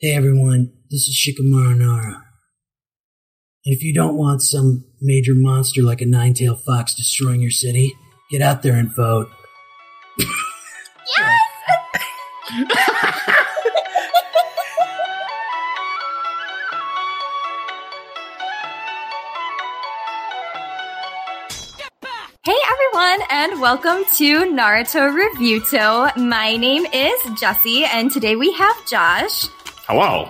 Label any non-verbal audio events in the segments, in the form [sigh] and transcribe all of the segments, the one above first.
Hey everyone, this is Shikamaru Nara. And if you don't want some major monster like a nine-tailed fox destroying your city, get out there and vote. Yes! Hey everyone, and welcome to Naruto Reviewto. My name is Jessy, and today we have Josh, Hello.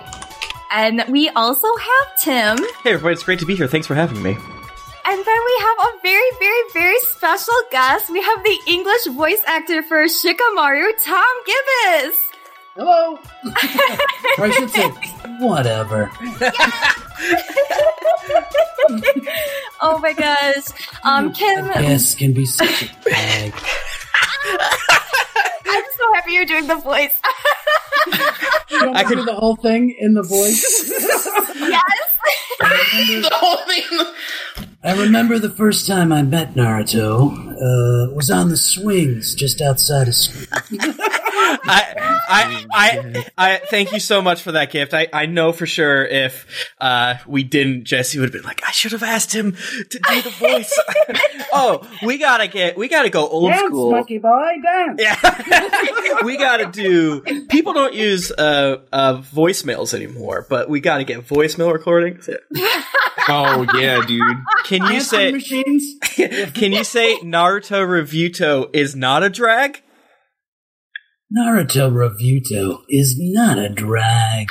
and we also have Tim, Hey everybody, it's great to be here. Thanks for having me. and then we have a very, very, very special guest. We have the English voice actor for Shikamaru, Tom Gibis. Hello! [laughs] or I should say, whatever. [laughs] oh my gosh. Um, Kym, Yes, can be such a bag. [laughs] [laughs] I'm so happy you're doing the voice. You don't I could- do the whole thing in the voice. [laughs] yes. [laughs] The whole thing. I remember the first time I met Naruto uh, was on the swings just outside of school. [laughs] I, I, I, I, thank you so much for that gift. I, I know for sure if uh, we didn't, Jessy would have been like, I should have asked him to do the voice. [laughs] oh, we gotta get, we gotta go old school. boy, dance! Yeah, we gotta do. People don't use uh, uh, voicemails anymore, but we gotta get voicemail recordings. [laughs] Oh yeah, dude. Can you say? machines? [laughs] Can you say Naruto Reviewto is not a drag? Naruto Reviewto is not a drag.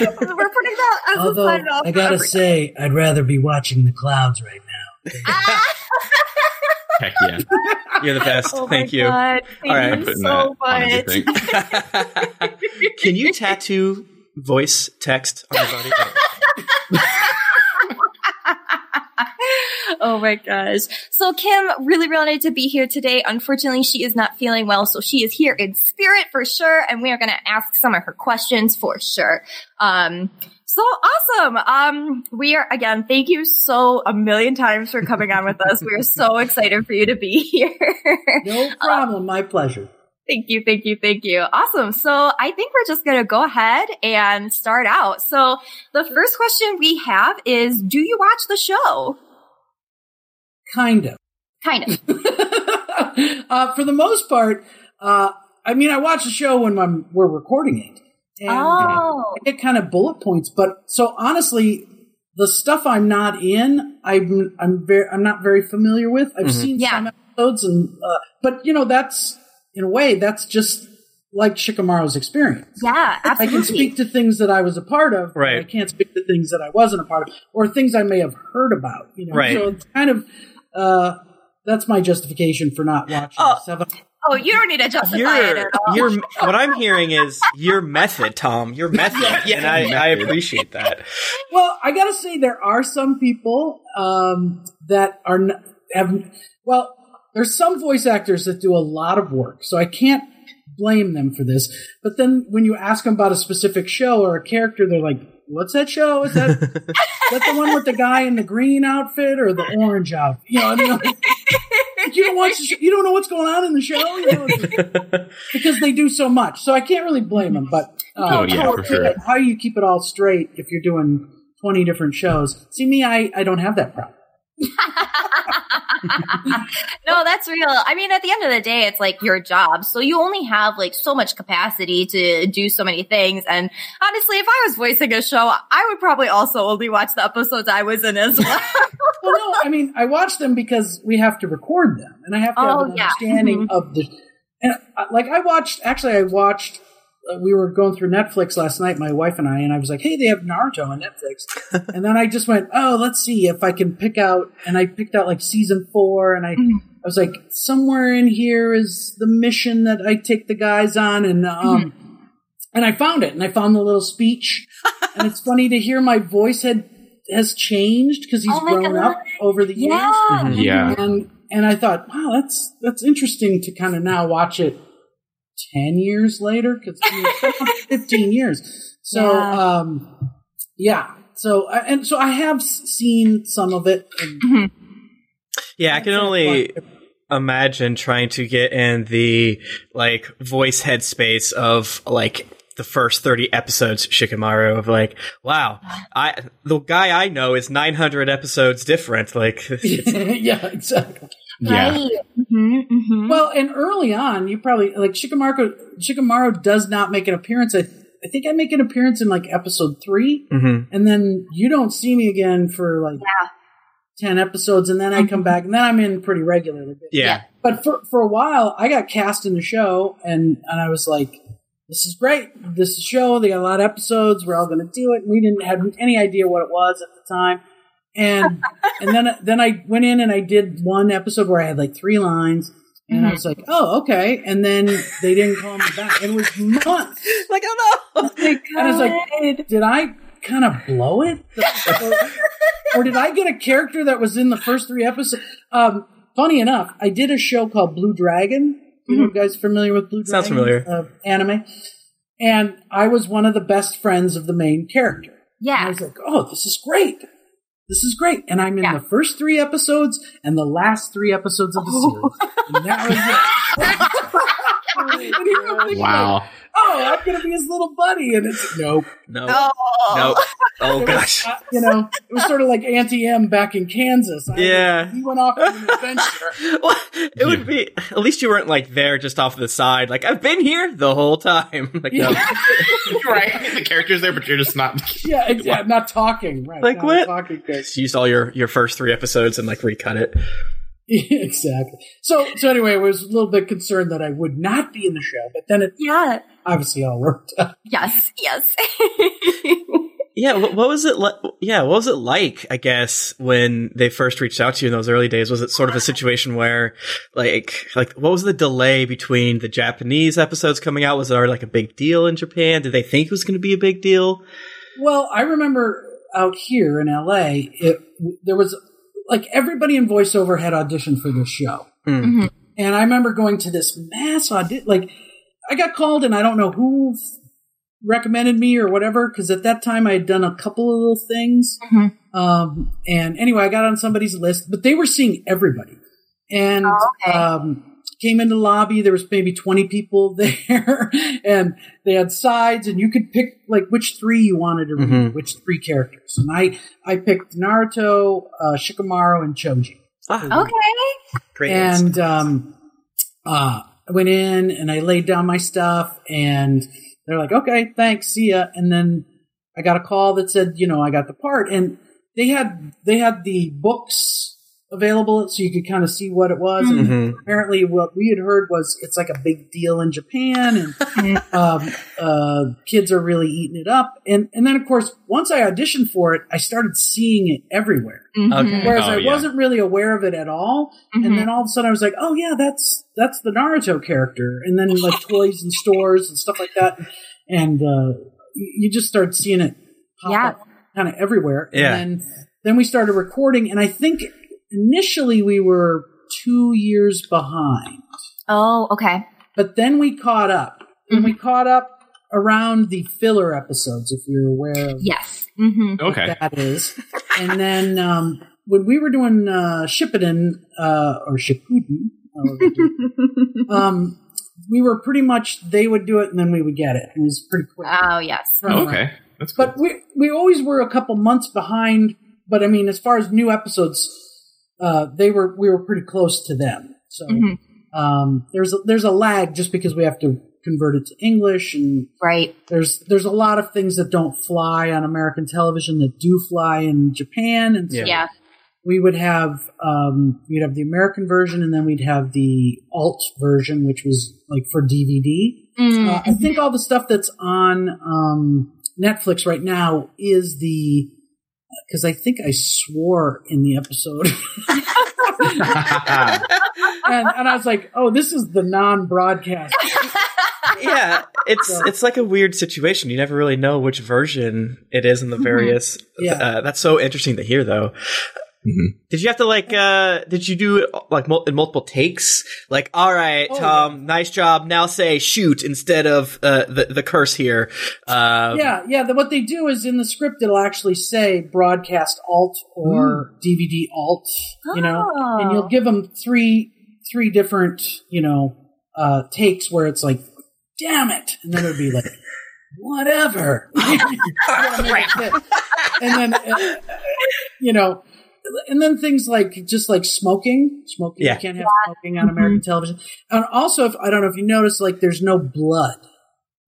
[laughs] We're putting that as a Although, sign off. I gotta say, I'd rather be watching the clouds right now. Heck yeah. You're the best. Oh Thank my you. God. Thank All right, you I'm so much. Can you tattoo voice text on your body? [laughs] oh my gosh. So Kym really wanted to be here today. Unfortunately, she is not feeling well, so she is here in spirit for sure, and we are gonna ask some of her questions for sure. Um so awesome. Um we are again, thank you so a million times for coming on with us. We are so [laughs] excited for you to be here. No [laughs] problem, my pleasure. Thank you, thank you, thank you. Awesome. So I think we're just gonna go ahead and start out. So the first question we have is do you watch the show? Kind of. Kind of. [laughs] uh, for the most part, uh, I mean, I watch the show when I'm, we're recording it. And Oh. I get kind of bullet points, but so honestly, the stuff I'm not in, I'm I'm very I'm not very familiar with. I've Mhm. seen Yeah. some episodes, and uh, but you know that's in a way that's just like Shikamaru's experience. Yeah, I can speak to things that I was a part of, but Right. I can't speak to things that I wasn't a part of, or things I may have heard about. You know, Right. so it's kind of uh, that's my justification for not watching. Oh. Seven. oh, you don't need to justify it at all. your, what I'm hearing is your method, Tom. Your method, and I, I appreciate that. Well, I gotta say there are some people um, that are n- have well, there's some voice actors that do a lot of work, so I can't blame them for this. But then when you ask them about a specific show or a character, they're like, "What's that show? Is that is that the one with the guy in the green outfit or the orange outfit?" You know, I mean, like, you don't watch, the sh- you don't know what's going on in the show, you know, because they do so much. So I can't really blame them. But uh, Oh, yeah, how, sure. how do you keep it all straight if you're doing 20 different shows? See, me, I, I don't have that problem. [laughs] no, that's real. I mean, at the end of the day, it's like your job. So you only have like so much capacity to do so many things. And honestly, if I was voicing a show, I would probably also only watch the episodes I was in as well. [laughs] Well, no, I mean, I watch them because we have to record them, and I have to have Oh, an yeah. understanding of the. And uh, like, I watched. Actually, I watched. Uh, we were going through Netflix last night, my wife and I, and I was like, "Hey, they have Naruto on Netflix," [laughs] and then I just went, "Oh, let's see if I can pick out." And I picked out like season four, and I, I was like, "Somewhere in here is the mission that I take the guys on," and um, and I found it, and I found the little speech, [laughs] and it's funny to hear my voice had has changed because he's Oh grown God. up over the years yeah. Yeah. and and I thought, wow, that's that's interesting to kind of now watch it ten years later because fifteen years. So Yeah. um, yeah. So and so I have seen some of it. And Mhm. Yeah, I can only imagine trying to get in the like voice headspace of like the first 30 episodes Shikamaru of like, wow, I the guy I know is 900 episodes different. Like, [laughs] [laughs] yeah, exactly. Yeah. Right. hmm hmm Well, and early on, you probably like Shikamaru. Shikamaru does not make an appearance. I, I think I make an appearance in like episode three, mhm. and then you don't see me again for like Yeah. ten episodes, and then I come back, and then I'm in pretty regularly. yeah. But for for a while, I got cast in the show, and and I was like, "This is great. This is show. They got a lot of episodes. We're all going to do it." And we didn't have any idea what it was at the time, and and then then I went in and I did one episode where I had like three lines. And I was like, "Oh, okay." And then they didn't call me back. It was months. [laughs] Like, oh no. And I was like, did I kind of blow it? or, or did I get a character that was in the first three episodes? Um, funny enough, I did a show called Blue Dragon. You know, guys familiar with Blue Dragon? Sounds familiar. Uh, anime. And I was one of the best friends of the main character. And I was like, oh, this is great. This is great. And I'm in Yeah. the first three episodes and the last three episodes of the oh. series. And that was it. And you're like, Wow. Oh, I'm going to be his little buddy. And it's, nope. No. Oh. No. Oh It was, gosh. uh, you know, it was sort of like Auntie M back in Kansas. I- Yeah. he went off on an [laughs] adventure. Well, it would be at least you weren't like there just off the side. Like I've been here the whole time. [laughs] Like no. [laughs] right. The character's there, but you're just not. Yeah, ex- yeah, not talking. Right, Like not what? Talking good. Just used all your your first three episodes and like recut it. [laughs] exactly. So, so anyway, I was a little bit concerned that I would not be in the show, but then it Yeah. obviously all worked out. Yes. Yes. [laughs] Yeah, what, what was it like? Yeah, what was it like? I guess when they first reached out to you in those early days, was it sort of a situation where, like, like what was the delay between the Japanese episodes coming out? Was it already like a big deal in Japan? Did they think it was going to be a big deal? Well, I remember out here in LA, it, there was like everybody in voiceover had auditioned for this show. Mm. And I remember going to this mass audition. Like, I got called, and I don't know who f- recommended me or whatever, because at that time I had done a couple of little things. Mhm. Um, and anyway, I got on somebody's list, but they were seeing everybody. And Oh, okay. um, came in the lobby. There was maybe 20 people [laughs] there, and they had sides, and you could pick like which three you wanted to read, Mhm. which three characters. And I, I picked Naruto, uh, Shikamaru, and Choji. Ah, okay. great. And um, uh, I went in and I laid down my stuff, and they're like, "Okay, thanks, see ya." And then I got a call that said, "You know, I got the part," and they had they had the books available so you could kind of see what it was. And Mhm. apparently, what we had heard was it's like a big deal in Japan, and [laughs] um, uh, kids are really eating it up. And and then, of course, once I auditioned for it, I started seeing it everywhere. Mhm. Okay. Whereas Oh, I yeah. wasn't really aware of it at all. Mhm. And then all of a sudden I was like, oh yeah, that's that's the Naruto character. And then like [laughs] toys and stores and stuff like that. And uh, you you just start seeing it pop Yeah. up kind of everywhere. Yeah. And then, then we started recording, and I think initially we were two years behind, Oh, okay. but then we caught up. And Mm-hmm. we caught up around the filler episodes, if you're aware of Yes. hmm Okay. that is. And then um, when we were doing uh, Shippuden uh, or Shippuden, however you [laughs] um, we were pretty much they would do it and then we would get it. It was pretty quick. Oh, yes. turnaround. Okay. That's cool. But we we always were a couple months behind. But I mean, as far as new episodes, uh, they were we were pretty close to them. So Mhm. um, there's a, there's a lag just because we have to convert it to English and Right. there's there's a lot of things that don't fly on American television that do fly in Japan, and so Yeah. Yeah. we would have um, we'd have the American version, and then we'd have the alt version, which was like for DVD. Mm. Uh, I think all the stuff that's on um, Netflix right now is the because I think I swore in the episode, [laughs] and, and I was like, "Oh, this is the non-broadcast." yeah, it's So- it's like a weird situation. You never really know which version it is in the various. Yeah. Uh, that's so interesting to hear, though. Mhm. Did you have to like? uh Did you do like mul- in multiple takes? Like, all right, Oh, Tom, nice job. Now say shoot instead of uh, the the curse here. Um, yeah, yeah. The, what they do is in the script, it'll actually say broadcast alt or DVD alt, you know, Oh. and you'll give them three three different, you know, uh, takes where it's like, damn it, and then it'll be like [laughs] whatever. [laughs] and then, uh, you know, and then things like just like smoking, smoking. Yeah. You can't have smoking on American television. And also, if, I don't know if you noticed, like there's no blood. in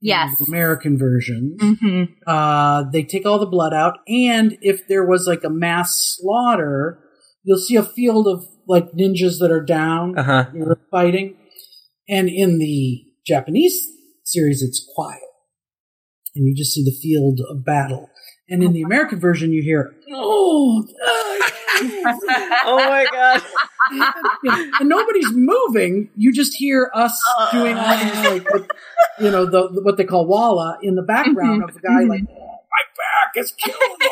Yes. the American version. hmm Uh, they take all the blood out, and if there was like a mass slaughter, you'll see a field of like ninjas that are down Uh huh. you're fighting. And in the Japanese series, it's quiet. And you just see the field of battle. And in the American version, you hear, oh, Oh my god. and nobody's moving. You just hear us doing all these, like, what, you know, the, what they call walla in the background of the guy, like, oh, my back is killing me.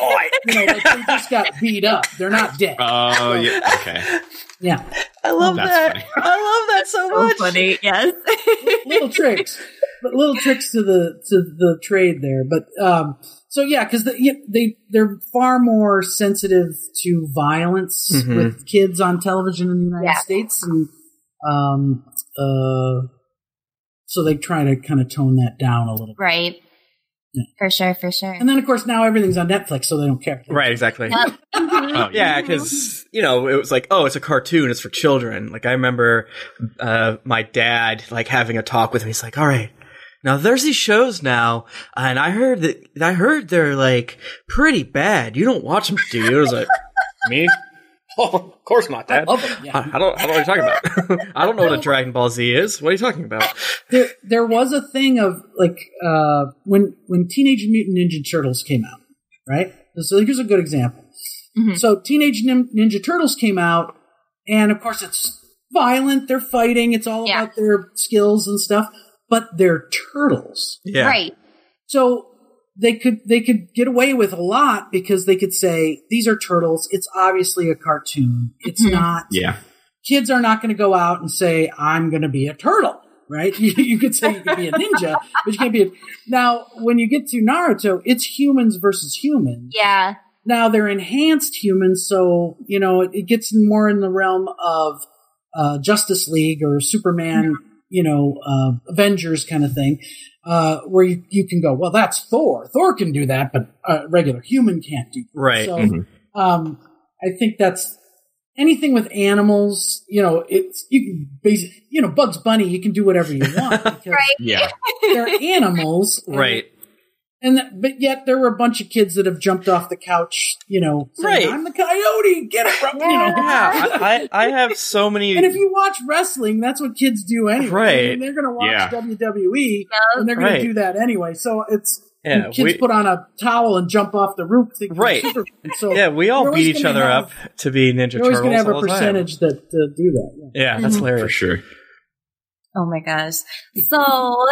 You know, like they just got beat up. They're not dead. Oh, yeah. Okay. Yeah. I love That's that. funny. I love that so So much. funny. Yes. [laughs] little tricks, but little tricks to the to the trade there. But um, so yeah, because the, yeah, they they're far more sensitive to violence Mhm. with kids on television in the United Yeah. States, and um, uh, so they try to kind of tone that down a little. bit. right. Yeah. For sure. For sure. And then of course now everything's on Netflix, so they don't care. Right, exactly. Yep. [laughs] Oh, Yeah, because you know it was like, oh, it's a cartoon, it's for children. Like I remember uh, my dad like having a talk with me. He's like, all right, now there's these shows now, and I heard that I heard they're like pretty bad. You don't watch them, do you? I was like, [laughs] me? Oh, of course not, I Dad. love them. Yeah. I, I don't. I don't know what you're talking about. [laughs] I don't know what a Dragon Ball Z is. What are you talking about? there there was a thing of like uh, when when Teenage Mutant Ninja Turtles came out, right? So here's a good example. Mhm. So Teenage Nin- Ninja Turtles came out, and of course it's violent. They're fighting. It's all Yeah. about their skills and stuff. But they're turtles, Yeah. Right. so they could they could get away with a lot because they could say these are turtles. It's obviously a cartoon. It's Mhm. not Yeah. kids are not going to go out and say, I'm going to be a turtle, right? [laughs] You, you could say you could be a ninja, but you can't be a. Now, when you get to Naruto, it's humans versus humans. Yeah. Now they're enhanced humans, so, you know, it, it gets more in the realm of uh, Justice League or Superman, you know, uh, Avengers kind of thing, uh, where you, you can go, well, that's Thor. Thor can do that, but a regular human can't do that. Right. So, Mhm. um, I think that's anything with animals. You know, it's you can basically, you know, Bugs Bunny. You can do whatever you want [laughs] because Right. Yeah. they're animals, Right. And th- but yet there were a bunch of kids that have jumped off the couch. You know, saying, Right. I'm the coyote. Get it, [laughs] from, you know. Yeah. I, I I have so many. And if you watch wrestling, that's what kids do anyway. Right. I mean, they're going to watch Yeah. WWE, Yeah. and they're going Right. to do that anyway. So it's yeah, kids we, put on a towel and jump off the roof. Right. So yeah, we all beat each other have- up to be Ninja You're always going to have a all time. percentage that uh, do that. yeah. Yeah, that's Mhm. For hilarious. sure. Oh my gosh. [laughs] So,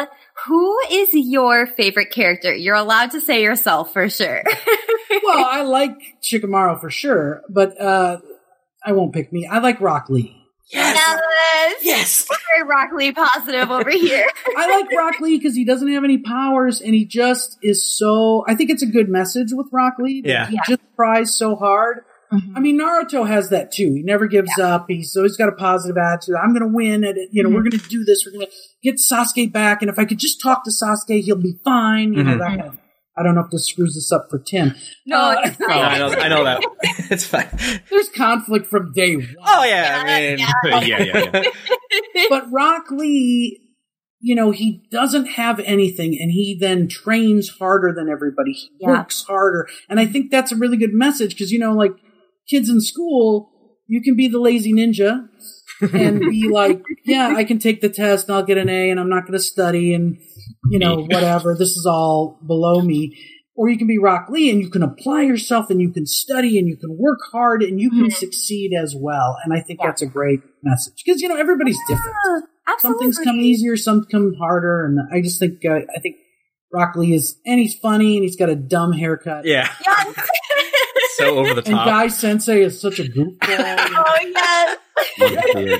who is your favorite character? You're allowed to say yourself for sure. [laughs] well, I like Shikamaru for sure, but uh, I won't pick me. I like Rock Lee. yes. Yes. Very Rock Lee positive over here. [laughs] I like Rock Lee because he doesn't have any powers and he just is so. I think it's a good message with Rock Lee. Yeah. He just tries so hard. I mean, Naruto has that too. He never gives up. He's always got a positive attitude. I'm going to win at it. You know, we're going to do this. We're going to get Sasuke back. And if I could just talk to Sasuke, he'll be fine. You know, Mhm. that kind of. I don't know if this screws this up for Tim. No, Uh, it's [laughs] Oh. I know. I know that. [laughs] it's fine. There's conflict from day one. Oh yeah. I mean. [laughs] Yeah, yeah, yeah, yeah. but Rock Lee, you know, he doesn't have anything and he then trains harder than everybody. He Yeah. works harder. And I think that's a really good message because, you know, like kids in school, you can be the lazy ninja and be [laughs] like, yeah, I can take the test and I'll get an A and I'm not going to study and, you know, whatever. This is all below me. Or you can be Rock Lee and you can apply yourself and you can study and you can work hard and you can Mhm. succeed as well. And I think Yeah. that's a great message because, you know, everybody's different Absolutely. some things come easier, some come harder, and I just think uh, I think Rock Lee is and he's funny and he's got a dumb haircut. Yeah. [laughs] Yes. So over the [laughs] And. Guy Sensei is such a goofball. [laughs] oh yes. Yeah.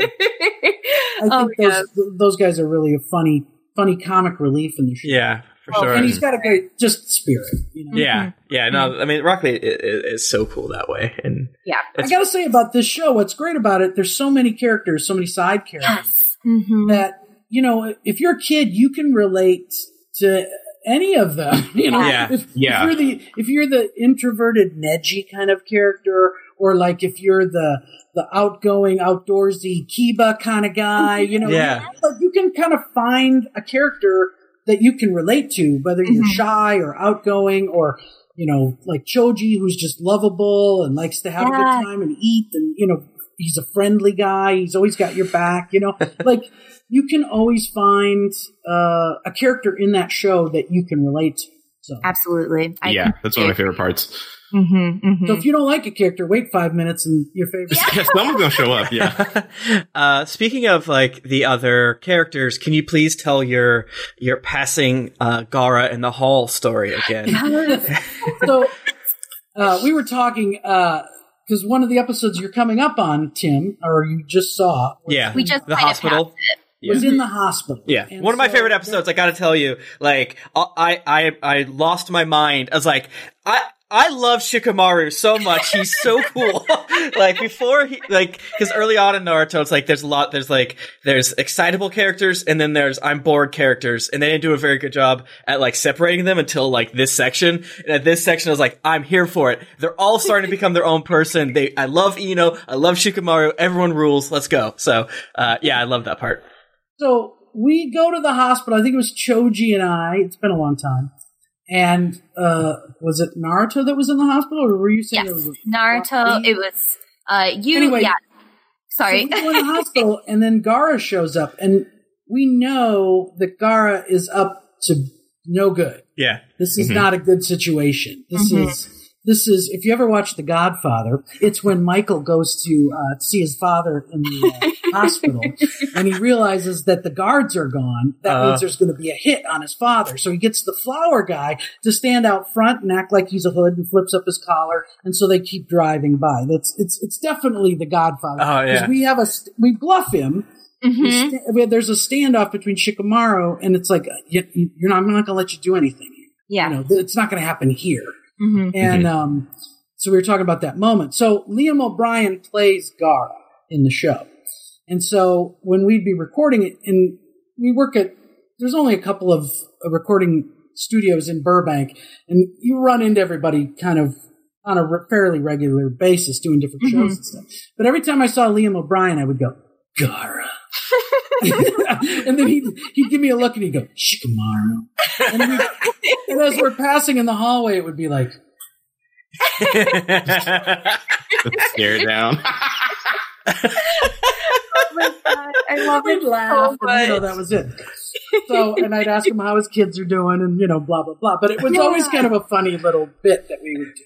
I oh think yes. those those guys are really a funny funny comic relief in the show. yeah, for Oh, sure. and he's got a great just spirit. You know? yeah, yeah. No, I mean, Rock Lee is, is so cool that way, and Yeah. I gotta say about this show, what's great about it, there's so many characters, so many side characters Yes. Mm-hmm. that you know, if you're a kid, you can relate to any of them. [laughs] You know, Yeah. if, Yeah. if you're the if you're the introverted, Neji kind of character, or like if you're the the outgoing, outdoorsy Kiba kind of guy, you know, Yeah. you, like you can kind of find a character that you can relate to, whether you're Mhm. shy or outgoing, or you know, like Choji, who's just lovable and likes to have a good time and eat, and you know, he's a friendly guy. He's always got your back. You know, [laughs] like you can always find uh, a character in that show that you can relate to. So, Absolutely. I yeah, that's one of my favorite parts. Mm-hmm, mm-hmm. so if you don't like a character, wait five minutes and your favorite. Yeah, [laughs] someone's gonna show up. Yeah. [laughs] uh, speaking of like the other characters, can you please tell your your passing uh, Gaara in the hall story again? so uh, we were talking because one of the episodes you're coming up on, Tim, or you just saw, was, yeah, We just the hospital. passed it. was in the hospital. Yeah, And one of my so- favorite episodes. I got to tell you, like I, I, I lost my mind. I was like, I, I love Shikamaru so much. He's so [laughs] cool. [laughs] like before he, like, because early on in Naruto, it's like there's a lot. There's like there's excitable characters, and then there's I'm bored characters, and they didn't do a very good job at like separating them until like this section. And at this section, I was like, I'm here for it. They're all starting to [laughs] become their own person. They, I love Ino. I love Shikamaru. Everyone rules. Let's go. So, uh, yeah, I love that part. So we go to the hospital. I think it was Choji and I. It's been a long time. And uh, was it Naruto that was in the hospital, or were you saying Yes. it was Naruto, it was uh you Anyway, yeah. So Sorry. we go in the [laughs] hospital, and then Gaara shows up, and we know that Gaara is up to no good. Yeah. This is Mhm. not a good situation. This Mhm. is this is if you ever watch The Godfather, it's when Michael goes to uh, see his father in the uh, [laughs] hospital, and he realizes that the guards are gone. That Uh. means there's going to be a hit on his father. So he gets the flower guy to stand out front and act like he's a hood and flips up his collar, and so they keep driving by. That's it's it's definitely The Godfather. Oh, yeah. 'Cause we have a st- we bluff him. We Mhm. sta- we- there's a standoff between Shikamaru, and it's like you, you're not. I'm not going to let you do anything. Yeah. You know, it's not going to happen here. Mhm. And um, so we were talking about that moment. So Liam O'Brien plays Gaara in the show, and so when we'd be recording it, and we work at there's only a couple of uh, recording studios in Burbank, and you run into everybody kind of on a re- fairly regular basis doing different shows and stuff. But every time I saw Liam O'Brien, I would go Gaara. [laughs] [laughs] and then he'd, he'd give me a look and he'd go, Shikamaru. And, we, and as we're passing in the hallway, it would be like, [laughs] Stare down. [laughs] Oh my God, I love we'd it laugh, so and you know, that was it. So, and I'd ask him how his kids are doing and, you know, blah, blah, blah. But it was Yeah. always kind of a funny little bit that we would do.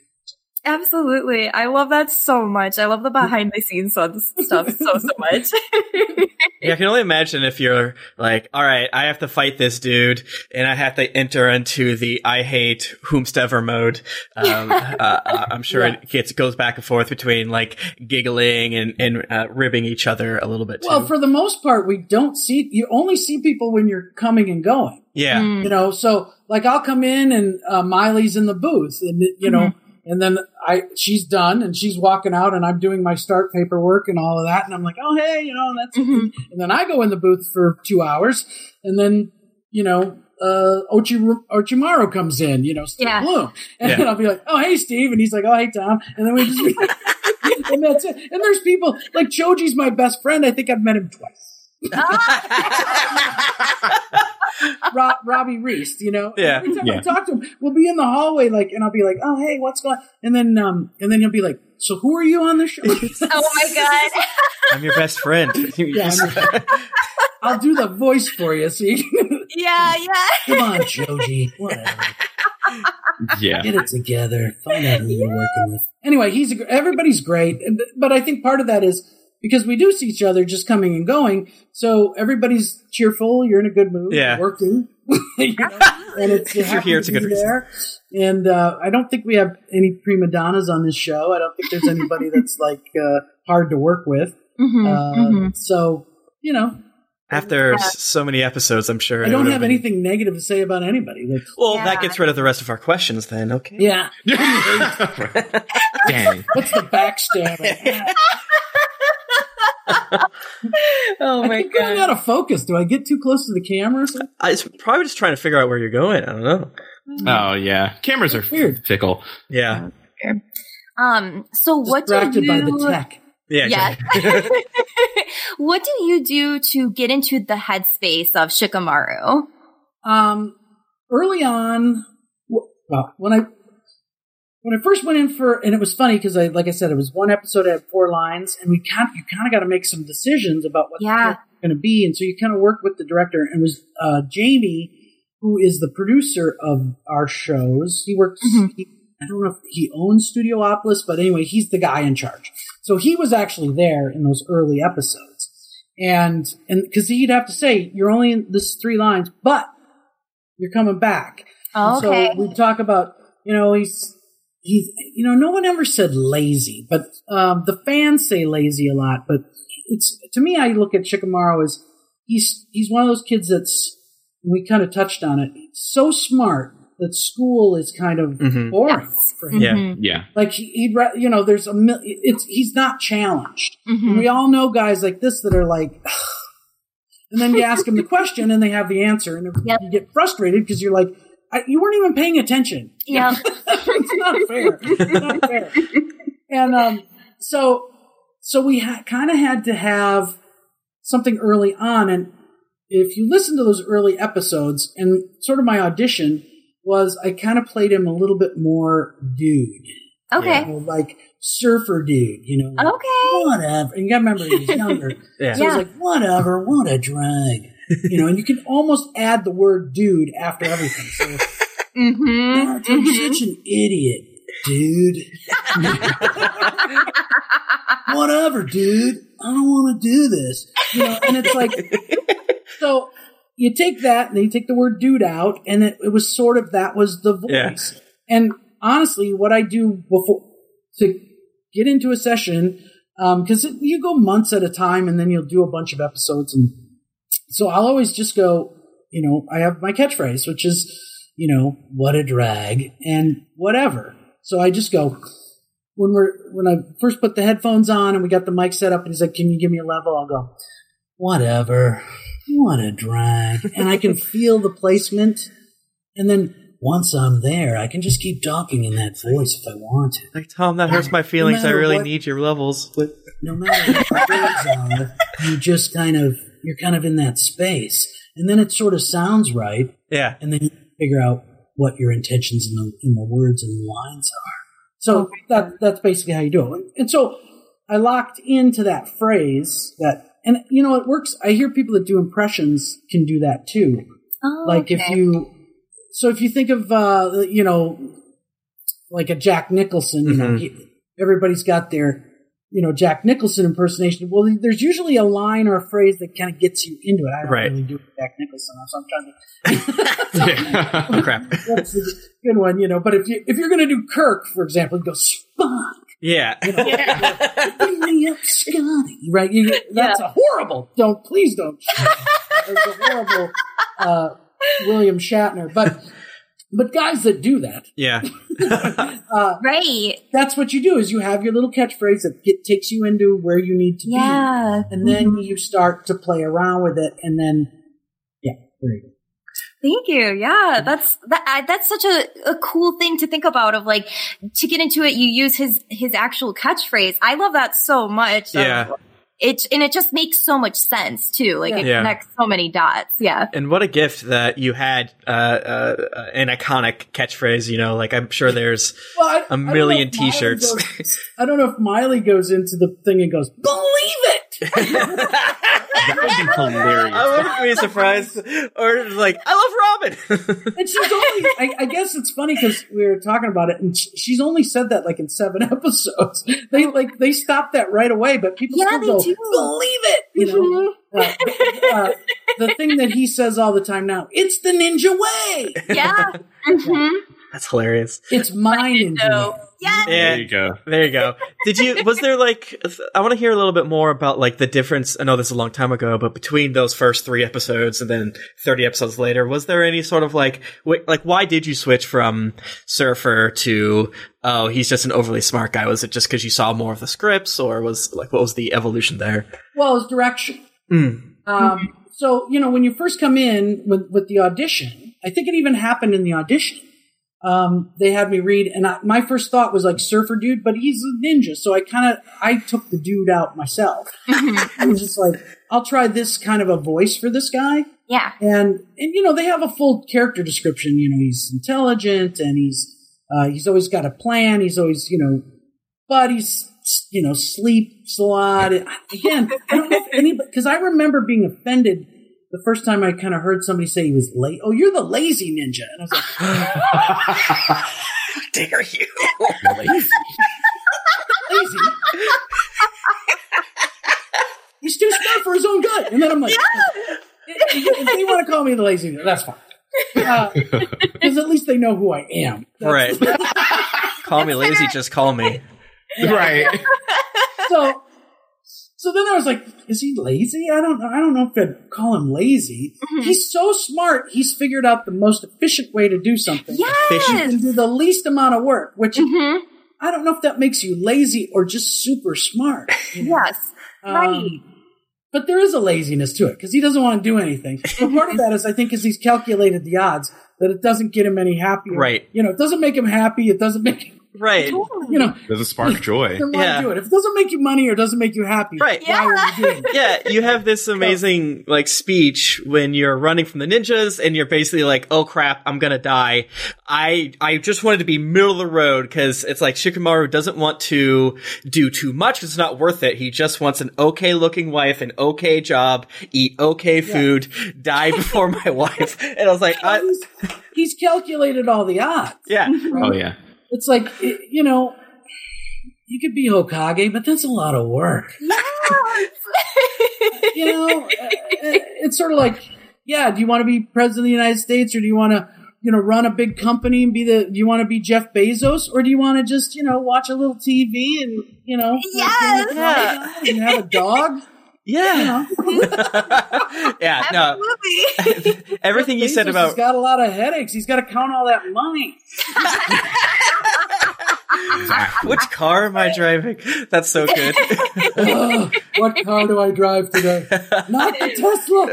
Absolutely. I love that so much. I love the behind the scenes stuff so, so much. [laughs] Yeah, I can only imagine if you're like, all right, I have to fight this dude, and I have to enter into the I hate whomstever mode. Um, [laughs] uh, I'm sure Yeah. it gets goes back and forth between like giggling and and uh, ribbing each other a little bit too. Well, for the most part, we don't see, you only see people when you're coming and going. yeah, Mm. You know, so like I'll come in and uh, Maile's in the booth and, you know, and then I, she's done and she's walking out and I'm doing my start paperwork and all of that. And I'm like, oh, hey, you know, that's, Mhm. [laughs] and then I go in the booth for two hours and then, you know, uh, Ochi, Orochimaru comes in, you know, Steve Yeah. Blum. [laughs] And Yeah. then I'll be like, oh, hey, Steve. And he's like, oh, hey, Tom. And then we just, [laughs] and that's it. And there's people like Choji's my best friend. I think I've met him twice. [laughs] Rob, Robbie Rist, you know. Yeah. Every time I talk to him, we'll be in the hallway, like, and I'll be like, "Oh, hey, what's going?" And then, um, and then he'll be like, "So who are you on the show?" [laughs] oh my God. [laughs] I'm your best friend. Yeah, I'm I'll do the voice for you, so you can yeah, yeah. come on, Choji, whatever, Yeah. get it together, find out who you're working with. Anyway, he's a, everybody's great, but I think part of that is because we do see each other just coming and going, so everybody's cheerful. You're in a good mood, Yeah. working, [laughs] you know, [laughs] and it's you If you're here, to it's a good be reason. there. And uh, I don't think we have any prima donnas on this show. I don't think there's anybody [laughs] that's like uh, hard to work with. Mhm, Uh, mhm. So you know, After Yeah. so many episodes, I'm sure I don't would've have been- anything negative to say about anybody. That's, Well, Yeah. that gets rid of the rest of our questions then. Okay. yeah, Dang. what's the backstabbing? [laughs] oh I my keep going god! out of focus. Do I get too close to the camera? Or something? I was probably just trying to figure out where you're going. I don't know. Oh yeah, cameras are Weird. fickle. Yeah, Um. So what do you? by the tech. yeah, Yeah. exactly. [laughs] what do you do to get into the headspace of Shikamaru? Um, early on, well, when I when I first went in for, and it was funny because I, like I said, it was one episode I had four lines, and we kind of you kind of got to make some decisions about what Yeah. going to be, and so you kind of work with the director. And it was uh, Jamie, who is the producer of our shows. He works. Mhm. He, I don't know if he owns Studiopolis, but anyway, he's the guy in charge. So he was actually there in those early episodes, and and because he'd have to say, "You're only in this three lines, but you're coming back." And Okay. So we talk about, you know, he's he's you know, no one ever said lazy, but um, the fans say lazy a lot. But it's to me, I look at Shikamaru as he's he's one of those kids that's we kind of touched on it. So smart that school is kind of Mhm. boring Yes. for him. Yeah. Mhm. Yeah, Like he, he'd, ra- you know, there's a mil- it's he's not challenged. Mhm. We all know guys like this that are like, and then you ask them the question and they have the answer, and Yep. you get frustrated because you're like, I, you weren't even paying attention. Yeah. [laughs] it's not fair. It's not fair. And um, so, so we ha- kind of had to have something early on, and if you listen to those early episodes, and sort of my audition was, I kind of played him a little bit more dude, Okay. you know, like surfer dude, you know, like, Okay. whatever. And you gotta remember he was [laughs] younger. Yeah. So Yeah. it's like, whatever, what a drag. You know, and you can almost add the word dude after everything. So, [laughs] Mm-hmm. "Oh, you're such an idiot, dude. [laughs] whatever, dude. I don't want to do this. You know, and it's like, [laughs] so you take that and then you take the word dude out, and it, it was sort of that was the Yeah. voice. And honestly, what I do before to get into a session, because you go months at a time, and then you'll do a bunch of episodes, and so I'll always just go, you know, I have my catchphrase, which is, you know, what a drag and whatever. So I just go when we're when I first put the headphones on and we got the mic set up, and he's like, "Can you give me a level?" I'll go, whatever. What a drag, and I can feel the placement, and then once I'm there, I can just keep talking in that voice if I want to. Like Tom, that hurts my feelings. I really what- need your levels. But no matter what words are, you just kind of you're kind of in that space, and then it sort of sounds right, yeah, and then you figure out what your intentions in the in the words and the lines are. So that that's basically how you do it. And so I locked into that phrase that, and you know it works. I hear people that do impressions can do that too. Oh, Like if you, so if you think of uh, you know, like a Jack Nicholson, you know, he, everybody's got their you know Jack Nicholson impersonation. Well, there's usually a line or a phrase that kind of gets you into it. I don't Right. really do Jack Nicholson, so I'm trying to. yeah. oh, [laughs] [laughs] crap. That's a good one, you know. But if you if you're going to do Kirk, for example, you go Spock, Yeah, [laughs] bring me up, Scotty. Right? You, that's a horrible. Don't please don't. It's a horrible uh, William Shatner. But but guys that do that, yeah, [laughs] [laughs] uh, right. that's what you do. Is you have your little catchphrase that get, takes you into where you need to Yeah. be, and then you start to play around with it, and then yeah, there you go. Thank you. Yeah, that's that. That's such a, a cool thing to think about. Of like to get into it, you use his his actual catchphrase. I love that so much. yeah. It and it just makes so much sense too. Like it Yeah. connects so many dots. Yeah. And what a gift that you had uh, uh, an iconic catchphrase. You know, like I'm sure there's [laughs] Well, I- I a million if Maile T-shirts. goes- I don't know if Maile goes into the thing and goes, "Believe it." That would be [laughs] hilarious. I wouldn't be surprised. Or like, I love Robin. And she's only, I, I guess it's funny because we were talking about it and sh- she's only said that like in seven [laughs] episodes. They like, they stopped that right away, but people Yeah, still they go, do. believe it, you know? Uh, uh, the thing that he says all the time now, it's the ninja way. Yeah. [laughs] hmm That's hilarious. It's my ninja No. way. Yes. Yeah. There you go. There you go. Did you? Was there like? I want to hear a little bit more about like the difference. I know this is a long time ago, but between those first three episodes and then thirty episodes later, was there any sort of like, wh- like why did you switch from Surfer to oh he's just an overly smart guy? Was it just because you saw more of the scripts, or was like what was the evolution there? Well, it's direction. Mm. Um, so you know, when you first come in with with the audition, I think it even happened in the audition. Um, they had me read, and I, my first thought was like surfer dude, but he's a ninja, so I kind of I took the dude out myself. [laughs] I was just like, I'll try this kind of a voice for this guy, Yeah. and and you know they have a full character description. You know, he's intelligent and he's uh, he's always got a plan. He's always you know, but he's you know sleeps a lot. Again, I don't know if anybody because I remember being offended the first time I kind of heard somebody say he was late. Oh, you're the lazy ninja, and I was like, [gasps] [laughs] Dare you? lazy. He's too smart for his own good. And then I'm like, if they want to call me the lazy, ninja, that's fine. Uh, [laughs] because at least they know who I am. That's- right. call me lazy. Just call me. Right. So, so then I was like, is he lazy? I don't know. I don't know if I'd call him lazy. He's so smart. He's figured out the most efficient way to do something. Yes. And do the least amount of work, which Mhm. I don't know if that makes you lazy or just super smart. you know? Yes. Right. Um, but there is a laziness to it because he doesn't want to do anything. But [laughs] part of that is, I think, is he's calculated the odds that it doesn't get him any happier. Right. You know, it doesn't make him happy. It doesn't [laughs] make him, Right. you know, Does it spark joy? doesn't Yeah. do it. If it doesn't make you money or doesn't make you happy, Right. why are you doing it? yeah, you have this [laughs] amazing like speech when you're running from the ninjas and you're basically like, "Oh crap, I'm going to die." I I just wanted to be middle of the road cuz it's like Shikamaru doesn't want to do too much, it's not worth it. He just wants an okay looking wife, an okay job, eat okay food, die before my [laughs] wife. And I was like, I, he's, he's calculated all the odds. yeah. Oh yeah. It's like, it- you know, you could be Hokage, but that's a lot of work. [laughs] you know, uh, uh, it's sort of like, yeah, do you want to be president of the United States or do you want to, you know, run a big company and be the, do you want to be Jeff Bezos or do you want to just, you know, watch a little TV and, you know, Yes. yeah. and have a dog? [laughs] Yeah. [laughs] yeah, no. Absolutely. [laughs] Everything you said Bezos about He's got a lot of headaches. He's got to count all that money. [laughs] which car am I driving? That's so good. Ugh, what car do I drive today? Not the Tesla.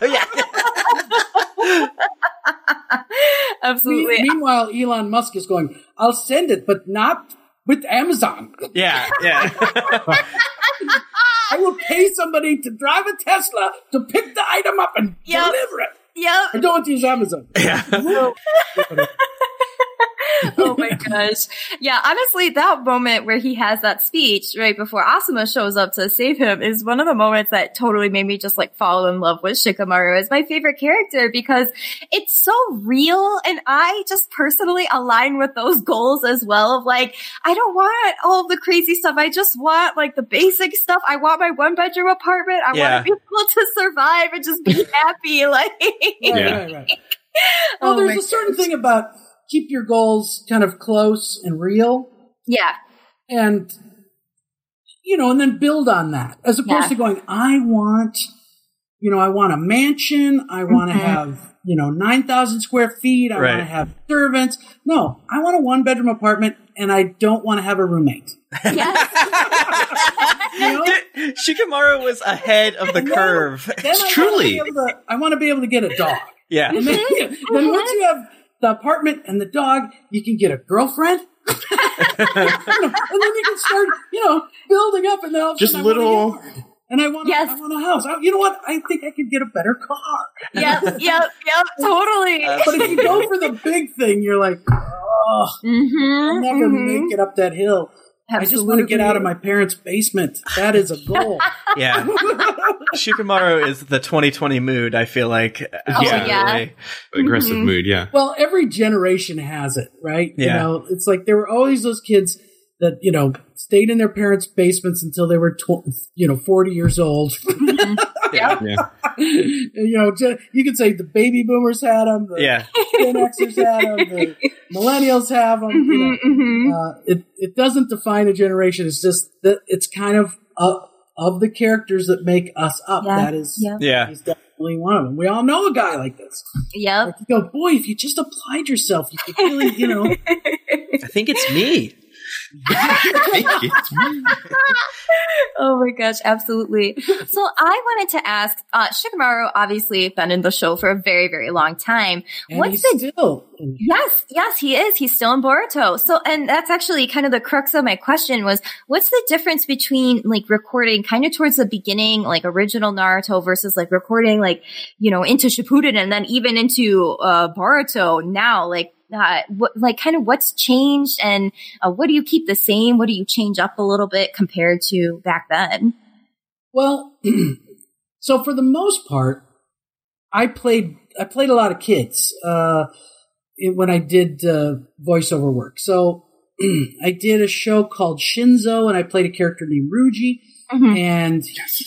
Oh, yeah. Absolutely. Meanwhile, Elon Musk is going, I'll send it, but not with Amazon. Yeah, yeah. I will pay somebody to drive a Tesla to pick the item up and Yep. deliver it. Yep. I don't want to use Amazon. [laughs] [laughs] [laughs] oh my gosh. Yeah, honestly, that moment where he has that speech right before Asuma shows up to save him is one of the moments that totally made me just like fall in love with Shikamaru as my favorite character because it's so real and I just personally align with those goals as well of like, I don't want all of the crazy stuff. I just want like the basic stuff. I want my one bedroom apartment. I Yeah. want to be able to survive and just be [laughs] happy. Like, Right, Yeah. right, right. [laughs] Oh well, Oh there's a certain thing about keep your goals kind of close and real yeah. and, you know, and then build on that as opposed Yeah. to going, I want, you know, I want a mansion. I want to Mhm. have, you know, 9,000 square feet. I want to have servants. No, I want a one bedroom apartment and I don't want to have a roommate. Yes. [laughs] You know? [laughs] Shikamaru was ahead of the And then- curve. Then I Truly. want to be able to, I want to be able to get a dog. Yeah. And then, [laughs] then once you have the apartment and the dog, you can get a girlfriend. [laughs] and then you can start, you know, building up, and then all of a Just sudden I want a little- And I want, Yes. a, I want a house. I- you know what? I think I could get a better car. yep, [laughs] yep, yep, totally. But if you go for the big thing, you're like, oh, mm-hmm, I'll never make it up that hill. I just want to get out of my parents' basement. That is a [laughs] goal. Yeah. [laughs] Shikamaru is the 2020 mood, I feel like. Oh, yeah. Absolutely. Aggressive Mhm. mood. Yeah. Well, every generation has it, right? You know, it's like there were always those kids that, you know, stayed in their parents' basements until they were, tw- you know, 40 years old. [laughs] yeah. Yeah. [laughs] you know, you could say the baby boomers had them, the Yeah. Gen Xers had them, the [laughs] millennials have them. You know. Mhm, mhm. uh, it it doesn't define a generation. It's just that it's kind of uh, of the characters that make us up. Yeah, That is, yeah. Yeah. he's definitely one of them. We all know a guy like this. Yep. Like you go, boy, if you just applied yourself, you could really, you know. [laughs] I think it's me. [laughs] Thank you. oh my gosh, absolutely. So I wanted to ask, uh, Shikamaru obviously been in the show for a very, very long time. And What's he's the still. Yes, yes, he is. He's still in Boruto. So, and that's actually kind of the crux of my question was, what's the difference between like recording kind of towards the beginning, like original Naruto versus like recording like, you know, into Shippuden and then even into, uh, Boruto now? Like, uh, what, like kind of what's changed and uh, what do you keep the same? What do you change up a little bit compared to back then? Well, [clears throat] so for the most part, I played I played a lot of kids uh, it- when I did uh, voiceover work. So [clears throat] I did a show called Shinzo, and I played a character named Ruji, Mhm. and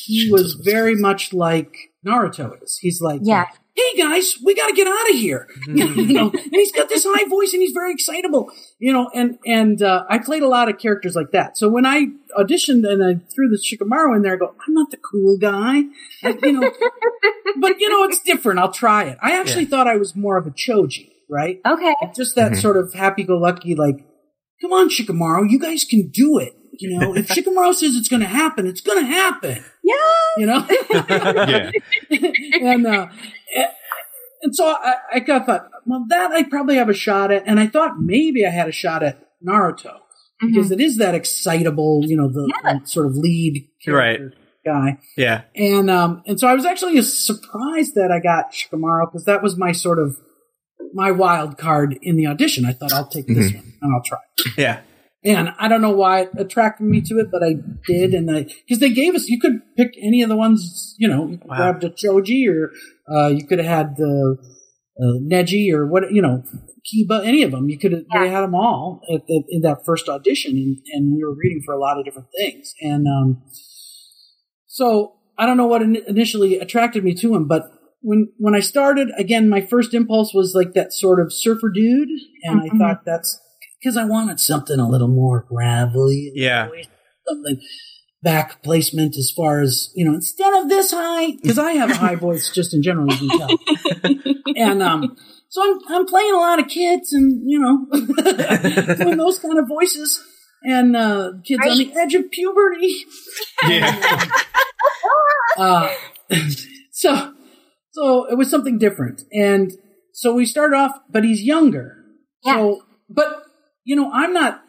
he Shinzo was was very much like Naruto is. He's like, Yeah. Hey guys, we got to get out of here. [laughs] you know, and he's got this high voice and he's very excitable, you know, and, and, uh, I played a lot of characters like that. So when I auditioned and I threw the Shikamaru in there, I go, I'm not the cool guy, I- you know, [laughs] but you know, it's different. I'll try it. I actually thought I was more of a Choji, right? Okay. Just that Mhm. sort of happy-go-lucky, like, come on, Shikamaru, you guys can do it. You know, if Shikamaru [laughs] says it's going to happen, it's going to happen. Yeah. You know? [laughs] Yeah. and uh, and so I, I kind of thought, well, that I probably have a shot at, and I thought maybe I had a shot at Naruto because it is that excitable, you know, the, Yeah. the sort of lead character guy, Yeah. and um, and so I was actually surprised that I got Shikamaru because that was my sort of my wild card in the audition. I thought I'll take this one and I'll try. Yeah. And I don't know why it attracted me to it, but I did. And I, cause they gave us, you could pick any of the ones, you know, you Wow. grabbed a Choji or, uh, you could have had the, uh, Neji or what, you know, Kiba, any of them. You could have, they had them all at, at, in that first audition and, and we were reading for a lot of different things. And, um, so I don't know what in, initially attracted me to him, but when, when I started, again, my first impulse was like that sort of surfer dude. And Mhm. I thought that's, because I wanted something a little more gravelly. Yeah. Something back placement as far as, you know, instead of this high, because I have a high voice just in general, you can tell. [laughs] and um, so I'm, I'm playing a lot of kids and, you know, [laughs] doing those kind of voices. And uh, kids on the edge of puberty. Yeah. [laughs] Uh, so, so it was something different. And so we started off, but he's younger. So, but, you know, I'm not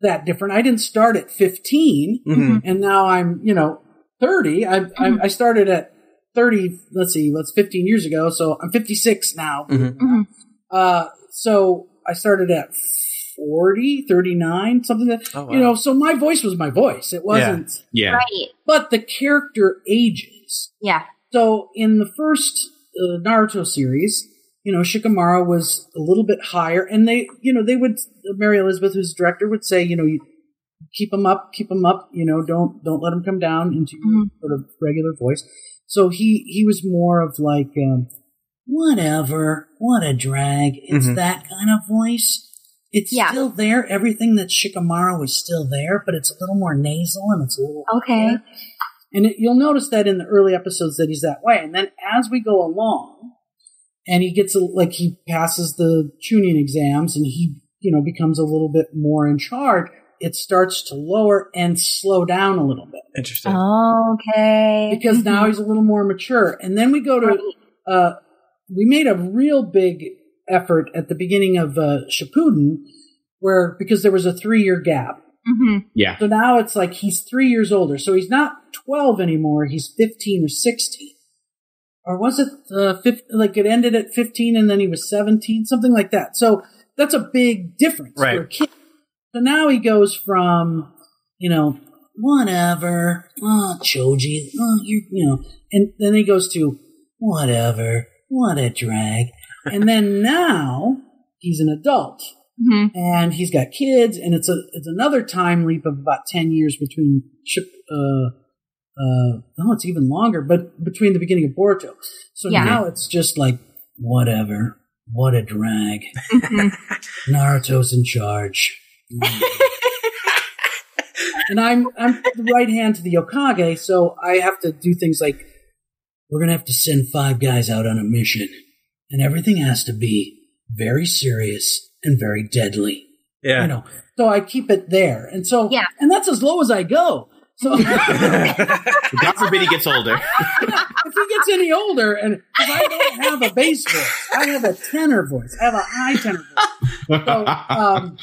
that different. I didn't start at 15 hmm and now I'm, you know, 30. I, I, I started at 30, let's see, that's 15 years ago. So I'm 56 now. Mhm. Mhm. Uh, so I started at 40, 39, something that, Oh, wow. you know, so my voice was my voice. It wasn't, Yeah. Right. but the character ages. Yeah. So in the first uh, Naruto series, you know, Shikamaru was a little bit higher, and they, you know, they would Mary Elizabeth, who's director, would say, you know, you keep him up, keep him up, you know, don't don't let him come down into your Mhm. sort of regular voice. So he he was more of like, um, whatever, what a drag. It's Mhm. that kind of voice. It's Yeah. still there. Everything that Shikamaru is still there, but it's a little more nasal and it's a little Okay. and it, you'll notice that in the early episodes that he's that way. And then as we go along, and he gets a, like he passes the Chunin exams, and he you know becomes a little bit more in charge. It starts to lower and slow down a little bit Interesting. Okay. because now he's a little more mature. And then we go to uh, we made a real big effort at the beginning of uh, Shippuden, where because there was a three year gap. hmm Yeah. So now it's like he's three years older. So he's not 12 anymore. He's 15 or 16. Or was it uh, 15, like it ended at 15 and then he was 17? Something like that. So that's a big difference Right. for a kid. So now he goes from, you know, whatever, oh, Choji, oh, you you know, and then he goes to whatever, what a drag. and then [laughs] now he's an adult hmm and he's got kids, and it's a it's another time leap of about ten years between Ship, uh, uh, oh, it's even longer, but between the beginning of Boruto. So Yeah. now it's just like, whatever. What a drag. Mhm. [laughs] Naruto's in charge. And I'm I'm the right hand to the Hokage, so I have to do things like we're gonna have to send five guys out on a mission, and everything has to be very serious and very deadly. Yeah. You know, so I keep it there, and so Yeah. and that's as low as I go. So [laughs] God forbid he gets older. If he gets any older, and I don't have a bass voice, I have a tenor voice, I have a high tenor voice. so um,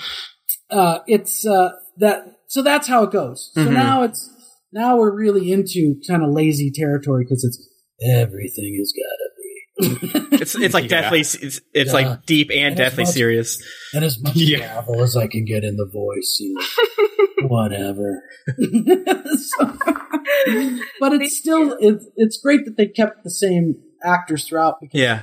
uh, it's uh, that. So that's how it goes. So Mhm. now it's now we're really into kind of lazy territory because it's everything has got to be. It's it's like [laughs] Yeah. deathly it's, it's Yeah. like deep and And deathly much- serious. and as much Yeah. gravel as I can get in the voice, you know, [laughs] whatever. [laughs] So- but it's still it's it's great that they kept the same actors throughout because Yeah.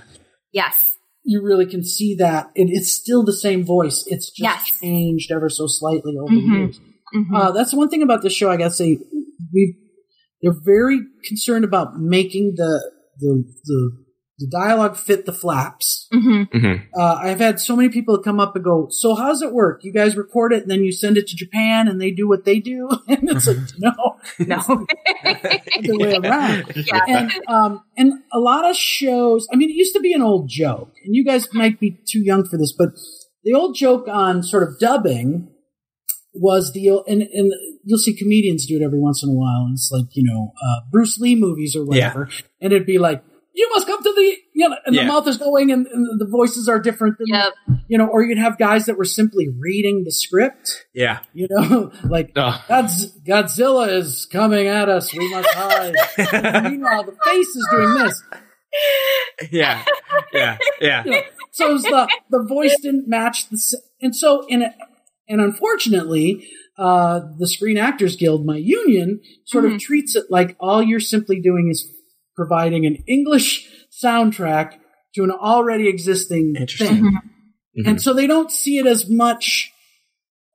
Yes. you really can see that it, it's still the same voice. It's just Yes. changed ever so slightly over Mhm. the years. Mhm. Uh, that's one thing about this show. I gotta say, we they're very concerned about making the the the, the dialogue fit the flaps. Mhm. Mhm. Uh, I've had so many people come up and go, "So how's it work? You guys record it and then you send it to Japan and they do what they do?" [laughs] And it's like, no, [laughs] No. [laughs] the way around. yeah. And um, and a lot of shows. I mean, it used to be an old joke, and you guys might be too young for this, but the old joke on sort of dubbing was the and and you'll see comedians do it every once in a while. And it's like you know uh, Bruce Lee movies or whatever, and it'd be like. You must come to the, you know, and Yeah. the mouth is going and, and the voices are different than, Yep. you know, or you'd have guys that were simply reading the script, Yeah. you know, [laughs] like Oh. Godz- Godzilla is coming at us. We must hide. And [laughs] meanwhile, the face is doing this. Yeah. Yeah. Yeah. You know, so it's the the voice didn't match the, and so in a, and unfortunately, uh, the Screen Actors Guild, my union, sort of treats it like all you're simply doing is providing an English soundtrack to an already existing Interesting. thing. Mhm. And so they don't see it as much.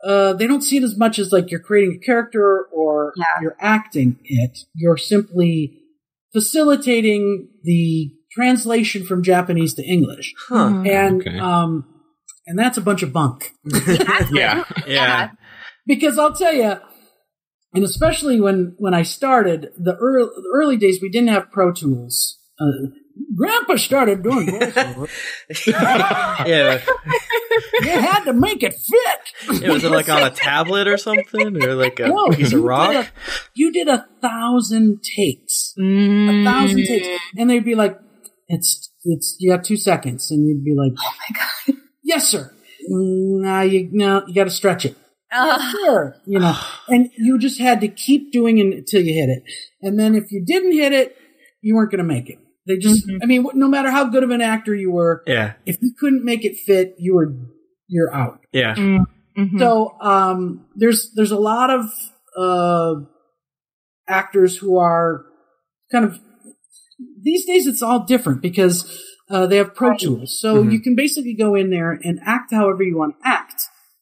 Uh, they don't see it as much as like you're creating a character or Yeah. you're acting it. You're simply facilitating the translation from Japanese to English, Huh. and Okay. um, and that's a bunch of bunk. [laughs] Yeah. Yeah. because I'll tell you, and especially when when I started the early, the early days, we didn't have Pro Tools. Uh, Grandpa started doing [laughs] voiceover. Yeah. you had to make it fit. It was it like on a tablet or something, or like a No, piece of rock? Did a, you did a thousand takes, Mm. a thousand takes, and they'd be like, "It's it's you got two seconds," and you'd be like, Oh my god. "Yes, sir." No, you no, you got to stretch it. Ugh. Sure, you know, [sighs] and you just had to keep doing it until you hit it, and then if you didn't hit it, you weren't going to make it. They just, Mhm. I mean, no matter how good of an actor you were, Yeah. if you couldn't make it fit, you were you're out. Yeah. Mhm. So um, there's there's a lot of uh, actors who are kind of these days. It's all different because uh, they have Pro Tools, so Mhm. you can basically go in there and act however you want to act,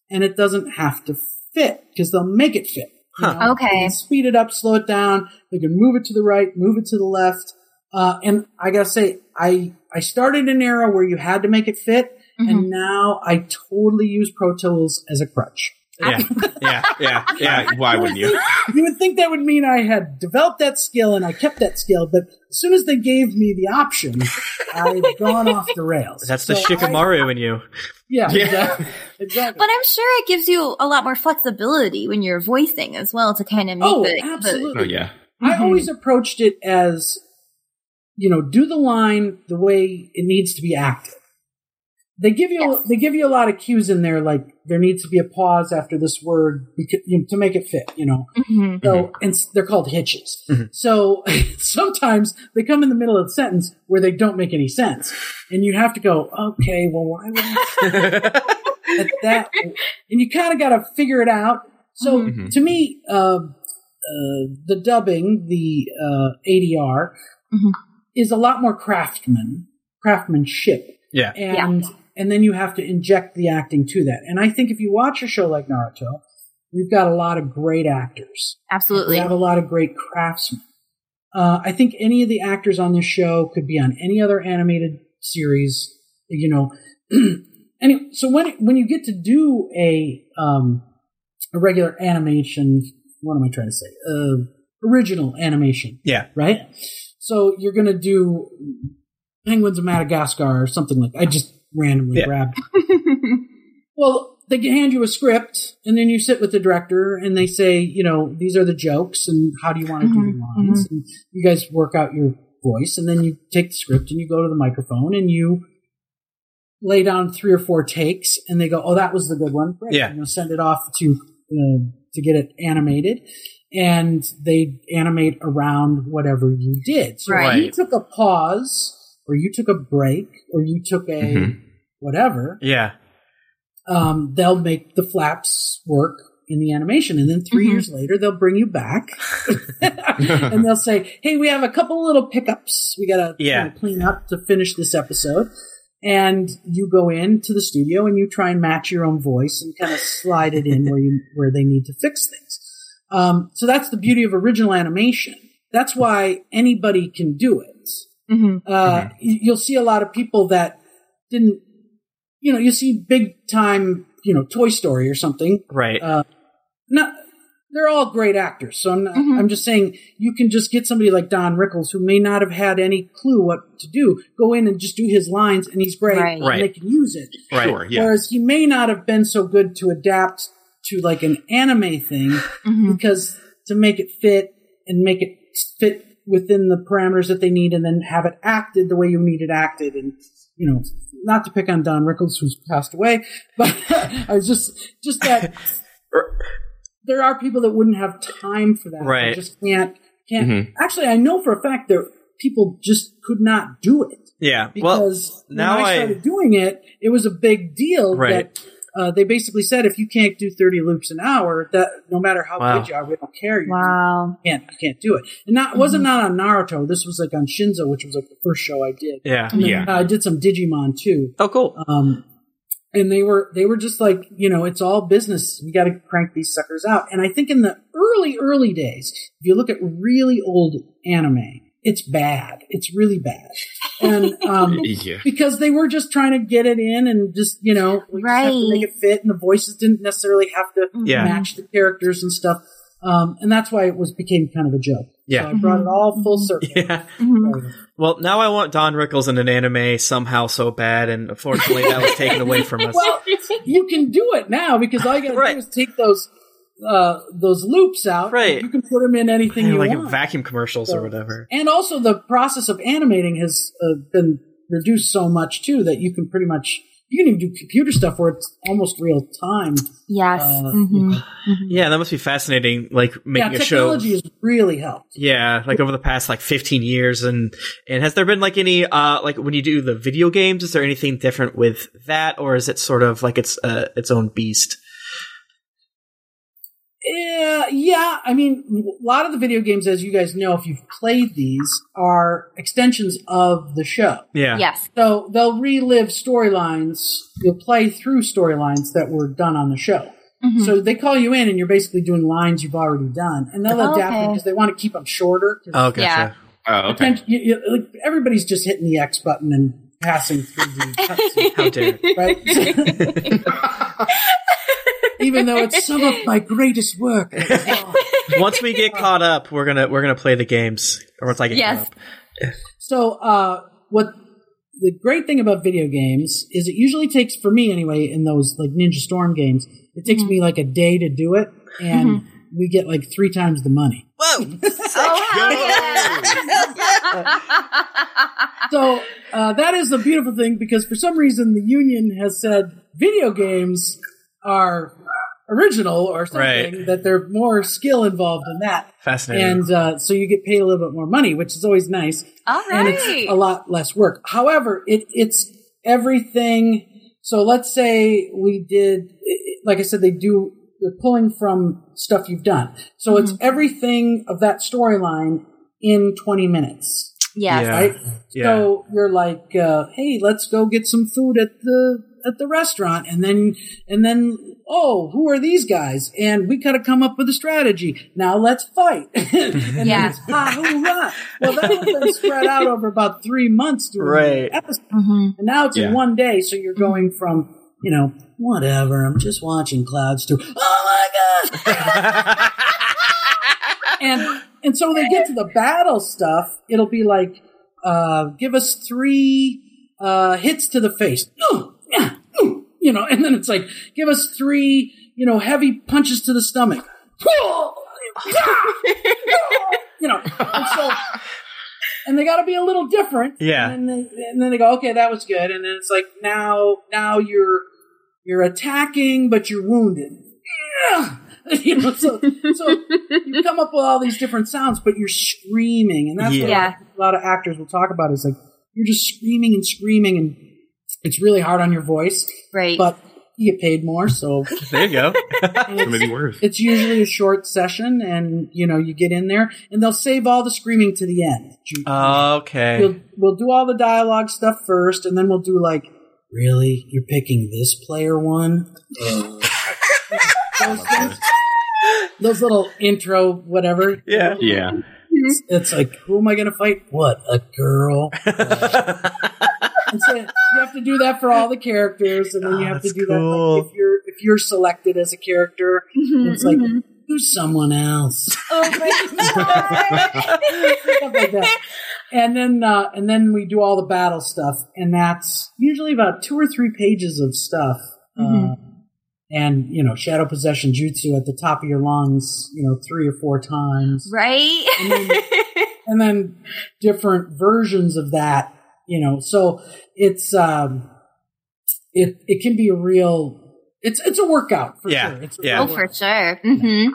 and it doesn't have to fit because they'll make it fit. you Huh. know? Okay. They can speed it up, slow it down. They can move it to the right, move it to the left. Uh, and I gotta say, I I started an era where you had to make it fit, Mhm. and now I totally use Pro Tools as a crutch. Yeah. Yeah. [laughs] Yeah. Yeah. Yeah. Why wouldn't you? You would think that would mean I had developed that skill and I kept that skill, but as soon as they gave me the option, [laughs] I've gone off the rails. That's the So I- Shikamaru in you. yeah, Yeah. exactly. [laughs] exactly. But I'm sure it gives you a lot more flexibility when you're voicing as well to kind of make Oh, the, the absolutely. Oh yeah. I Mhm. always approached it as, you know, do the line the way it needs to be acted. They give you Yes. they give you a lot of cues in there, like there needs to be a pause after this word because, you know, to make it fit. You know, Mhm. so and they're called hitches. Mhm. So [laughs] sometimes they come in the middle of the sentence where they don't make any sense, and you have to go, okay, well, why would I [laughs] at that? And you kind of got to figure it out. So Mhm. to me, um uh, the dubbing, the uh, ADR, Mhm. is a lot more craftsman craftsmanship, Yeah. and and then you have to inject the acting to that. And I think if you watch a show like Naruto, we've got a lot of great actors. Absolutely. We have a lot of great craftsmen. Uh, I think any of the actors on this show could be on any other animated series. You know, [clears throat] anyway. So when when you get to do a um, a regular animation, what am I trying to say? Uh, original animation, Yeah. right? So you're going to do Penguins of Madagascar or something like. I just randomly Yeah. grabbed. [laughs] Well, they hand you a script, and then you sit with the director, and they say, you know, these are the jokes, and how do you want to do Mhm, the lines? And you guys work out your voice, and then you take the script and you go to the microphone and you lay down three or four takes, and they go, "Oh, that was the good one." Great. Yeah. You know, send it off to uh, to get it animated, and they animate around whatever you did. So if you took a pause, or you took a break, or you took a Mhm. Whatever Yeah. um, they'll make the flaps work in the animation. And then 3 Mhm. years later, they'll bring you back [laughs] [laughs] and they'll say, Hey, we have a couple little pickups we got to Yeah. clean up to finish this episode. And you go into the studio and you try and match your own voice and kind of slide it in where you, [laughs] where they need to fix things. Um, so that's the beauty of original animation. That's why anybody can do it Mhm. uh, y- you'll see a lot of people that didn't, you know, you see big time, you know, Toy Story or something. Right. Uh, not, they're all great actors. So I'm not, Mhm. I'm just saying you can just get somebody like Don Rickles who may not have had any clue what to do, go in and just do his lines and he's great Right. and Right. they can use it. right. Sure, yeah. Whereas he may not have been so good to adapt to like an anime thing Mhm. because to make it fit and make it fit within the parameters that they need and then have it acted the way you need it acted and you know not to pick on don rickles who's passed away [laughs] but i was just just that [laughs] there are people that wouldn't have time for that They Right. just can't can't Mhm. actually i know for a fact that people just could not do it Yeah. Well, because now when I I- started doing it, it was a big deal Right. that uh, they basically said if you can't do 30 loops an hour, that no matter how Wow. good you are, we don't care. You Wow. can't, you can't do it. And not, it wasn't not on Naruto. This was like on Shinzo, which was like the first show I did. yeah. And then, Yeah. uh, I did some Digimon too. Oh, cool. Um, and they were they were just like you know it's all business. We got to crank these suckers out. And I think in the early early days, if you look at really old anime, it's bad. It's really bad. And um, [laughs] yeah. because they were just trying to get it in and just you know we just have to Right. make it fit, and the voices didn't necessarily have to Yeah. match the characters and stuff. Um, and that's why it was became kind of a joke. Yeah. so I brought it all full circle. Yeah. [laughs] Mhm. Well, now I want Don Rickles in an anime somehow so bad, and unfortunately that was taken away from us. Well, you can do it now because all you got to [laughs] Right. do is take those uh, those loops out. Right. You can put them in anything [laughs] Yeah, you like want. vacuum commercials So- or whatever. and also, the process of animating has uh, been reduced so much too that you can pretty much you can even do computer stuff where it's almost real time. Yes. Uh, Mhm. Yeah, that must be fascinating. Like making yeah, a show. technology has really helped. Yeah, like over the past like 15 years, and and has there been like any uh like when you do the video games, is there anything different with that, or is it sort of like it's uh, its own beast? Yeah, yeah. I mean, a lot of the video games, as you guys know, if you've played these, are extensions of the show. Yeah, Yes. So they'll relive storylines. You'll play through storylines that were done on the show. Mhm. So they call you in, and you're basically doing lines you've already done, and they'll adapt Okay. them because they want to keep them shorter. Oh, gotcha. Yeah. Oh, okay. you- you- like, everybody's just hitting the X button and passing through the [laughs] cutscene, How dare? right? [laughs] [laughs] Even though it's some of my greatest work. [laughs] Once we get caught up, we're gonna we're gonna play the games. Or once I get Yes. caught up. So, uh, what the great thing about video games is it usually takes, for me anyway, in those like Ninja Storm games, it takes me like a day to do it, and we get like three times the money. Whoa! [laughs] Oh, hell yeah. [laughs] So, uh, that is the beautiful thing because for some reason the union has said video games are original or something, Right. that there's more skill involved in that. Fascinating. And uh, so you get paid a little bit more money, which is always nice. All and it's a lot less work. However, it, it's everything. So let's say we did, like I said, they do, they're pulling from stuff you've done. So it's Mm-hmm. everything of that storyline in 20 minutes, yes. Yeah. right? yeah. So you're like, uh, hey, let's go get some food at the, at the restaurant, and then and then oh, who are these guys? And we gotta come up with a strategy. Now let's fight. [laughs] and then Yeah. it's ha hoo. Well, that was been spread out over about three months during Right. the episode. Mhm. And now it's Yeah. in one day, so you're going from, you know, whatever, I'm just watching clouds to, oh my god! [laughs] and and so when they get to the battle stuff, it'll be like, uh, give us three uh, hits to the face. Ooh, [gasps] you know, [laughs] and then it's like, give us three, you know, heavy punches to the stomach. [laughs] you know, and so and they got to be a little different. Yeah. And then, they, and then they go, okay, that was good. And then it's like now, now you're you're attacking, but you're wounded. Yeah. [laughs] You know, so so you come up with all these different sounds, but you're screaming, and that's what a lot, Yeah. a lot of actors will talk about. Is like you're just screaming and screaming, and it's really hard on your voice, Right. but you get paid more, so [laughs] there you go. [laughs] it's- Maybe worse. it's usually a short session, and you know you get in there, and they'll save all the screaming to the end. Okay. we'll we'll do all the dialogue stuff first, and then we'll do like, really, you're picking this player one. Oh. [laughs] those, things. Those little intro, whatever. Yeah. Yeah. It's, it's like, who am I going to fight? What a girl. and so you have to do that for all the characters, and then Oh, you have to do cool. that like, if you're if you're selected as a character. Mhm, It's like mhm. who's someone else. oh my god. [laughs] Like. And then uh, and then we do all the battle stuff, and that's usually about two or three pages of stuff. Uh, Mhm. and you know, shadow possession jutsu at the top of your lungs, you know, three or four times, right. and then different versions of that. You know, so it's um, it it can be a real. It's it's a workout for Yeah, sure. It's a yeah. Oh, for workout. sure. hmm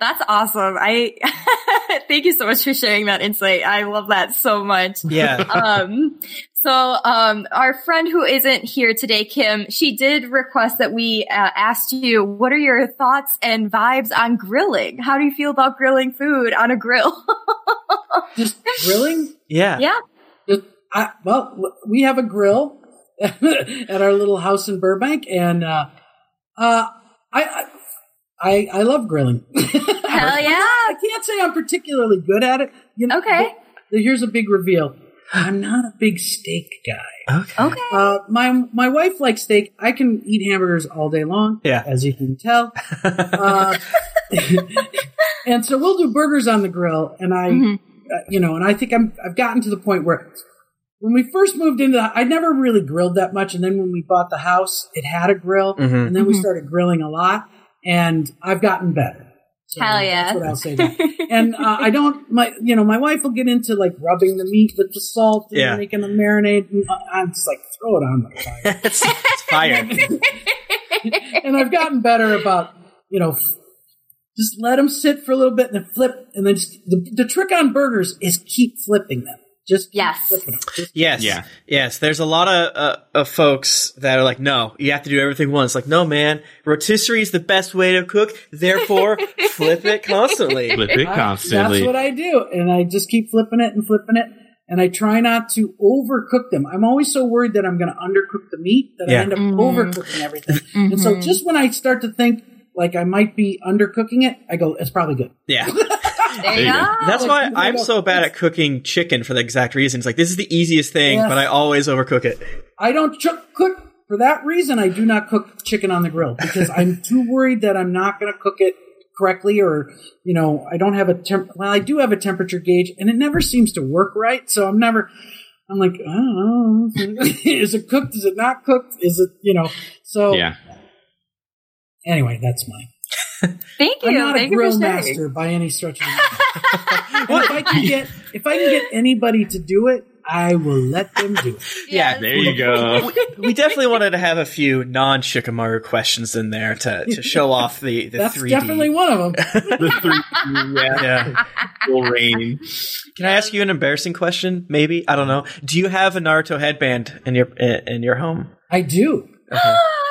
That's awesome. I [laughs] thank you so much for sharing that insight. I love that so much. yeah. um, so, um, our friend who isn't here today, Kym, she did request that we uh, asked you, what are your thoughts and vibes on grilling? How do you feel about grilling food on a grill? [laughs] Just grilling. Yeah. yeah. Just- I, well, we have a grill [laughs] at our little house in Burbank, and uh, uh, I, I I I love grilling. [laughs] Hell yeah. I can't say I'm particularly good at it. You know, Okay. th- Here's a big reveal. I'm not a big steak guy. Okay. Okay. Uh, my my wife likes steak. I can eat hamburgers all day long. Yeah. as you can tell. [laughs] Uh, and so we'll do burgers on the grill, and I, Mhm. uh, you know, and I think I'm I've gotten to the point where when we first moved into, the, I never really grilled that much, and then when we bought the house, it had a grill, Mhm. and then we Mhm. started grilling a lot, and I've gotten better. So Hell yeah. That's what I'll say. [laughs] That. and uh, I don't, my, you know, my wife will get into like rubbing the meat with the salt and Yeah. making a marinade. And I'm just like, throw it on the fire. it's, [laughs] it's fire. [laughs] and I've gotten better about, you know, just let them sit for a little bit and then flip. And then just, the, the trick on burgers is keep flipping them. Just Yes. Just- Yes. Yeah. Yes. There's a lot of, uh, of folks that are like, no, you have to do everything once. Like, no, man, rotisserie is the best way to cook. Therefore, [laughs] flip it constantly. Flip it I- constantly. that's what I do. And I just keep flipping it and flipping it. And I try not to overcook them. I'm always so worried that I'm going to undercook the meat that Yeah. I end up Mhm. overcooking everything. And so Mhm. just when I start to think like I might be undercooking it, I go, it's probably good. Yeah. [laughs] there you you go. go. That's why I'm so bad at cooking chicken for the exact reason. It's like, this is the easiest thing, Yes. but I always overcook it. I don't ch- cook for that reason. I do not cook chicken on the grill because I'm [laughs] too worried that I'm not going to cook it correctly, or you know, I don't have a temp. Well, I do have a temperature gauge, and it never seems to work right. So I'm never. I'm like, I don't know. [laughs] is it cooked? Is it not cooked? Is it you know? So yeah. anyway, that's mine. Thank you. I'm not a Thank you grill for sharing. master by any stretch of the imagination. [laughs] If I can get if I can get anybody to do it, I will let them do it. Yeah, There you go. [laughs] we definitely wanted to have a few non Shikamaru questions in there to, to show off the, the That's 3D. definitely one of them. [laughs] the three yeah, yeah. full range. Can I ask you an embarrassing question? Maybe I don't know. Do you have a Naruto headband in your in your home? I do. [gasps]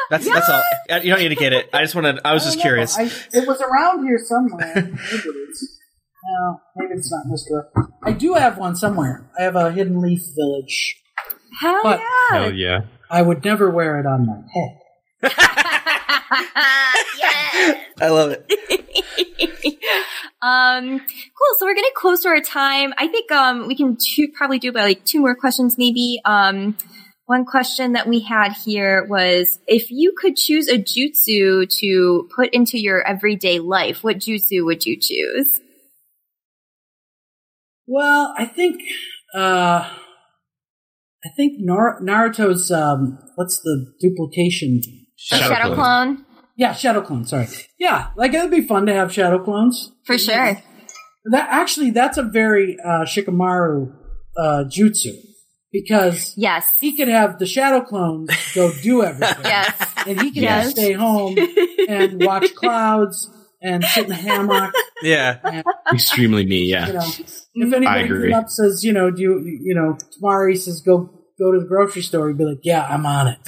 That's that's all. You don't need to get it. I just wanted. I was I just know. curious. I, it was around here somewhere. [laughs] maybe it's, no, maybe it's not in this drawer. I do have one somewhere. I have a Hidden Leaf Village. Hell But- yeah. Hell yeah. I would never wear it on my head. yes. I love it. [laughs] um, cool. So we're getting close to our time. I think um we can two, probably do about like two more questions, maybe. Um, one question that we had here was if you could choose a jutsu to put into your everyday life, what jutsu would you choose? Well, I think uh, I think Nar- Naruto's um, what's the duplication? A shadow clone? Yeah, shadow clone. Sorry. Yeah, like it would be fun to have shadow clones. For sure. That actually, that's a very uh, Shikamaru uh, jutsu because Yes. he could have the shadow clones go do everything, [laughs] Yes. and he can Yes. just stay home and watch clouds and sit in the hammock. Yeah. Extremely me, You yeah. know, Mm-hmm. if anybody agree. up says, you know, do you, you know, tomorrow he says go go to the grocery store, he'd be like, yeah, I'm on it. [laughs]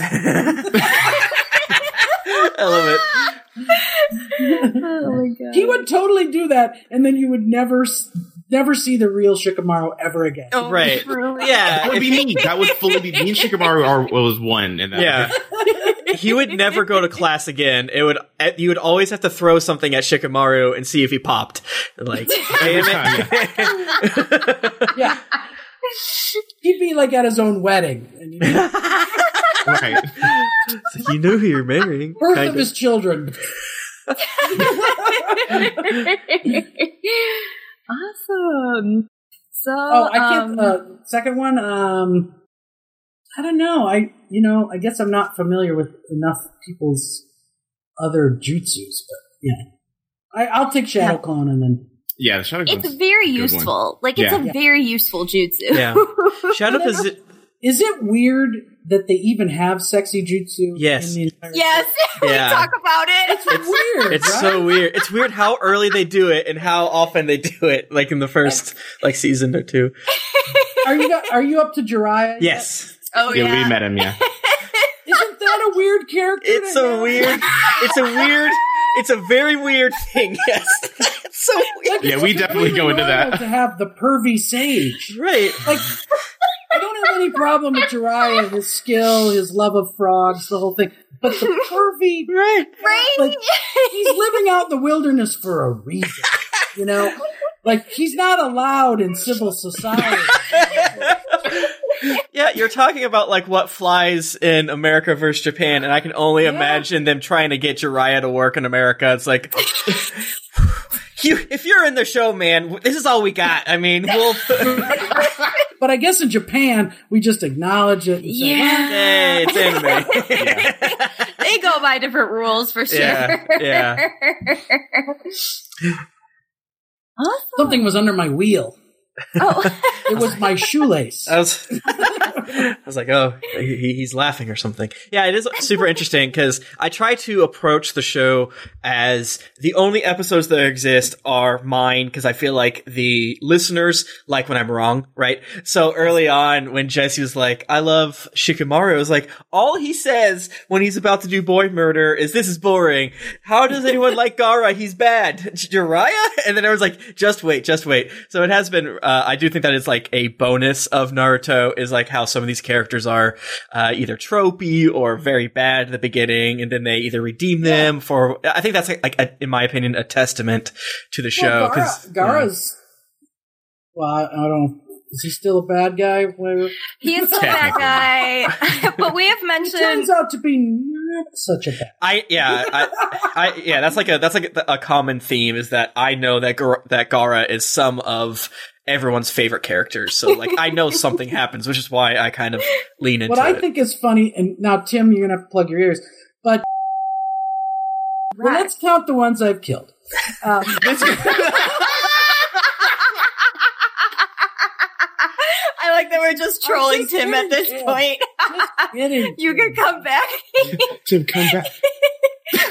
I love it. [laughs] Oh my god. He would totally do that, and then you would never s- never see the real Shikamaru ever again. Oh, Right. truly. [laughs] Yeah. That would be me. That would fully be me and Shikamaru are was one in that. Yeah. [laughs] [laughs] he would never go to class again. It would eh, you would always have to throw something at Shikamaru and see if he popped. Like, damn time, it. Yeah. He'd be like at his own wedding, and he'd be Right. you knew who you're marrying. birth kind of his children. Awesome. So, Oh, I um, can't. uh, second one. Um, I don't know. I you know I guess I'm not familiar with enough people's other jutsus, but yeah, I, I'll take Shadow Yeah. Clone and then Yeah, the shadow clone. it's clone's very good one. useful. Like, it's Yeah. a very useful jutsu. Yeah. [laughs] Shadow Posi- Is it weird that they even have sexy jutsu? Yes. In the entire yes, [laughs] we Yeah. talk about it. It's weird. It's right? so weird. It's weird how early they do it and how often they do it, like in the first like season or two. [laughs] Are you are you up to Jiraiya? yet? Yes. oh, Yeah, yeah. we met him, yeah. [laughs] Isn't that a weird character? It's to a have? weird it's a weird it's a very weird thing, yes. So weird. Yeah, we definitely go into Normal that. to have the pervy sage. Right. Like, I don't have any problem with Jiraiya, his skill, his love of frogs, the whole thing. But the pervy, Right. Right? like, he's living out in the wilderness for a reason. You know, like he's not allowed in civil society. Yeah, you're talking about like what flies in America versus Japan, and I can only Yeah. imagine imagine them trying to get Jiraiya to work in America. It's like, [laughs] you, if you're in the show, man, this is all we got. I mean, we'll. [laughs] But I guess in Japan, we just acknowledge it. And say, Yeah. Hey, it's [laughs] anime. [laughs] they go by different rules for sure. Yeah, yeah. [laughs] awesome. Something was under my wheel. Oh, It was my shoelace. I was, I was like, oh, he, he's laughing or something. Yeah, it is super interesting because I try to approach the show as the only episodes that exist are mine because I feel like the listeners like when I'm wrong, right? So early on, when Jessy was like, I love Shikamaru, I was like, all he says when he's about to do boy murder is, this is boring. How does anyone like Gaara? He's bad. Jiraiya? And then I was like, just wait, just wait. So it has been, uh, I do think that it's like a bonus of Naruto is like how some of these characters are, uh, either tropey or very bad at the beginning and then they either redeem them for, I think that's like, like a, in my opinion, a testament to the show. Well, Gaara, 'cause, you know, Gaara's. Well, I, I don't. Is he still a bad guy? Whatever. he is a bad guy. [laughs] but we have mentioned He turns out to be not such a bad. I yeah I, I yeah that's like a that's like a, a common theme is that I know that Gar- that Gaara is some of everyone's favorite characters so like I know something [laughs] happens which is why I kind of lean into it. What I it. think is funny, and now Tim, you're gonna have to plug your ears, but well, let's count the ones I've killed. Um, [laughs] I like that we're just trolling just Tim at this kidding, point. [laughs] kidding. you can come back. Tim, come back.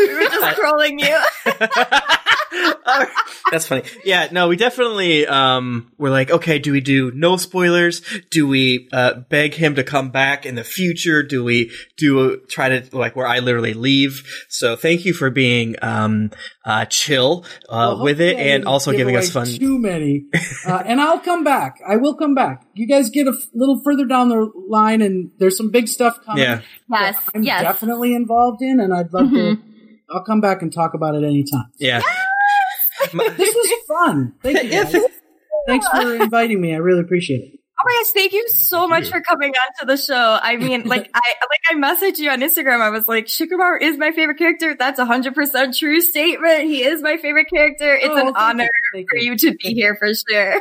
We were just trolling you. [laughs] That's funny. Yeah, no, we definitely um we're like, okay, do we do no spoilers? Do we uh beg him to come back in the future? Do we do try to like where I literally leave? So thank you for being um uh chill uh Well, with it and also giving us fun. Too many, uh, and I'll come back. I will come back. You guys get a f- little further down the line, and there's some big stuff coming. Yeah. Yes, I'm yes. definitely involved in, and I'd love to. I'll come back and talk about it anytime. Yeah. [laughs] This was fun. Thank you. Guys. Thanks for inviting me. I really appreciate it. Oh my gosh, thank you so much you. for coming on to the show. I [laughs] mean, like I like I messaged you on Instagram. I was like, Shikamaru is my favorite character. That's a hundred percent true statement. He is my favorite character. It's Oh, an honor Thank for you to be here for sure.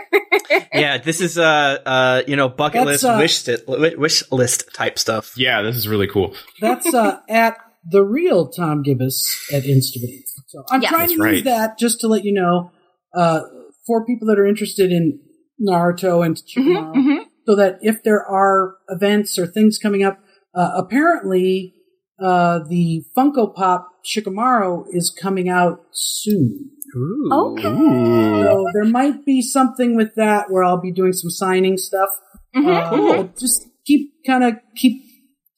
[laughs] yeah, this is uh uh you know bucket That's, list uh, wish sti- wish list type stuff. Yeah, this is really cool. That's uh, at the real Tom Gibis at Instagram. So I'm Yeah. trying That's to use that just to let you know, uh, for people that are interested in Naruto and Shikamaru, Mhm, mhm. so that if there are events or things coming up, uh, apparently uh, the Funko Pop Shikamaru is coming out soon. Ooh. Okay. So there might be something with that where I'll be doing some signing stuff. Mhm. Uh, but just keep kind of keep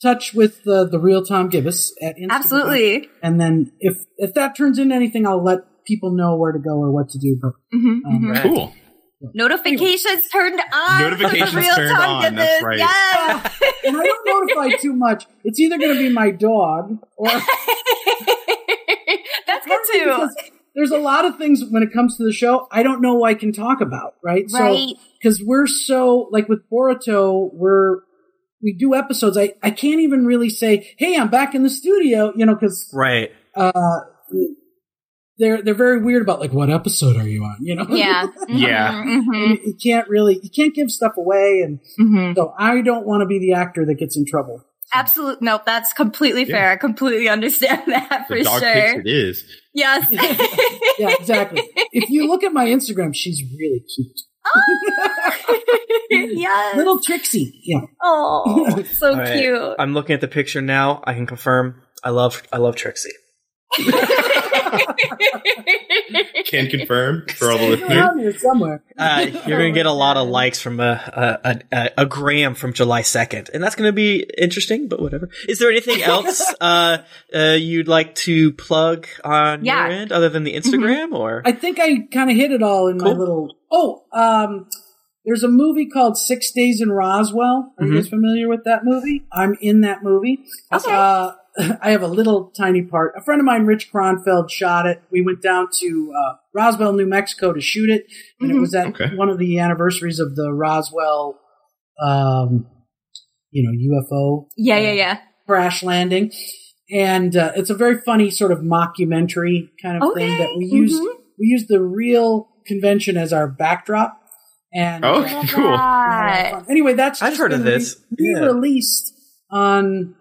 touch with the the real Tom Gibis at Instagram. Absolutely. And then if if that turns into anything, I'll let people know where to go or what to do. But Mhm, Um, mhm. Right. Cool. Notifications turned on. Notifications real turned Tom on, Gibis. that's right. Yeah. and I don't notify [laughs] too much. It's either going to be my dog or [laughs] That's good too. there's a lot of things when it comes to the show I don't know I can talk about. Right. Right. because we're so like with Boruto, we're we do episodes. I I can't even really say, hey, I'm back in the studio, you know, because Right. uh, they're they're very weird about like what episode are you on, you know? Yeah. [laughs] Yeah. Mhm, you, you can't really you can't give stuff away, and mhm. so I don't want to be the actor that gets in trouble. Absolutely. No, that's completely Yeah. fair. I completely understand that for The dog sure. picks it is. Yes. [laughs] Yeah, exactly. if you look at my Instagram, she's really cute, [laughs] yes. little Trixie. Yeah, Oh, [laughs] so All right. cute. I'm looking at the picture now. I can confirm. I love I love Trixie. [laughs] Can confirm for all the listeners. somewhere. Uh, you're gonna get a lot of likes from a a, a, a gram from July 2nd, and that's gonna be interesting. But whatever. Is there anything else uh, uh, you'd like to plug on Yeah. your end other than the Instagram? Or I think I kind of hit it all in my little. Oh, um, there's a movie called Six Days in Roswell. Are you guys familiar with that movie? I'm in that movie. Okay. Uh, [laughs] I have a little tiny part. A friend of mine, Rich Kronfeld, shot it. We went down to uh, Roswell, New Mexico to shoot it, and it Mhm. was at Okay. one of the anniversaries of the Roswell, um, you know, UFO yeah, yeah, yeah. crash landing. And uh, it's a very funny sort of mockumentary kind of thing that we used. Mhm. We used the real convention as our backdrop. And Oh, [laughs] cool. that. anyway, that's I've just heard of this. Be, Yeah. released on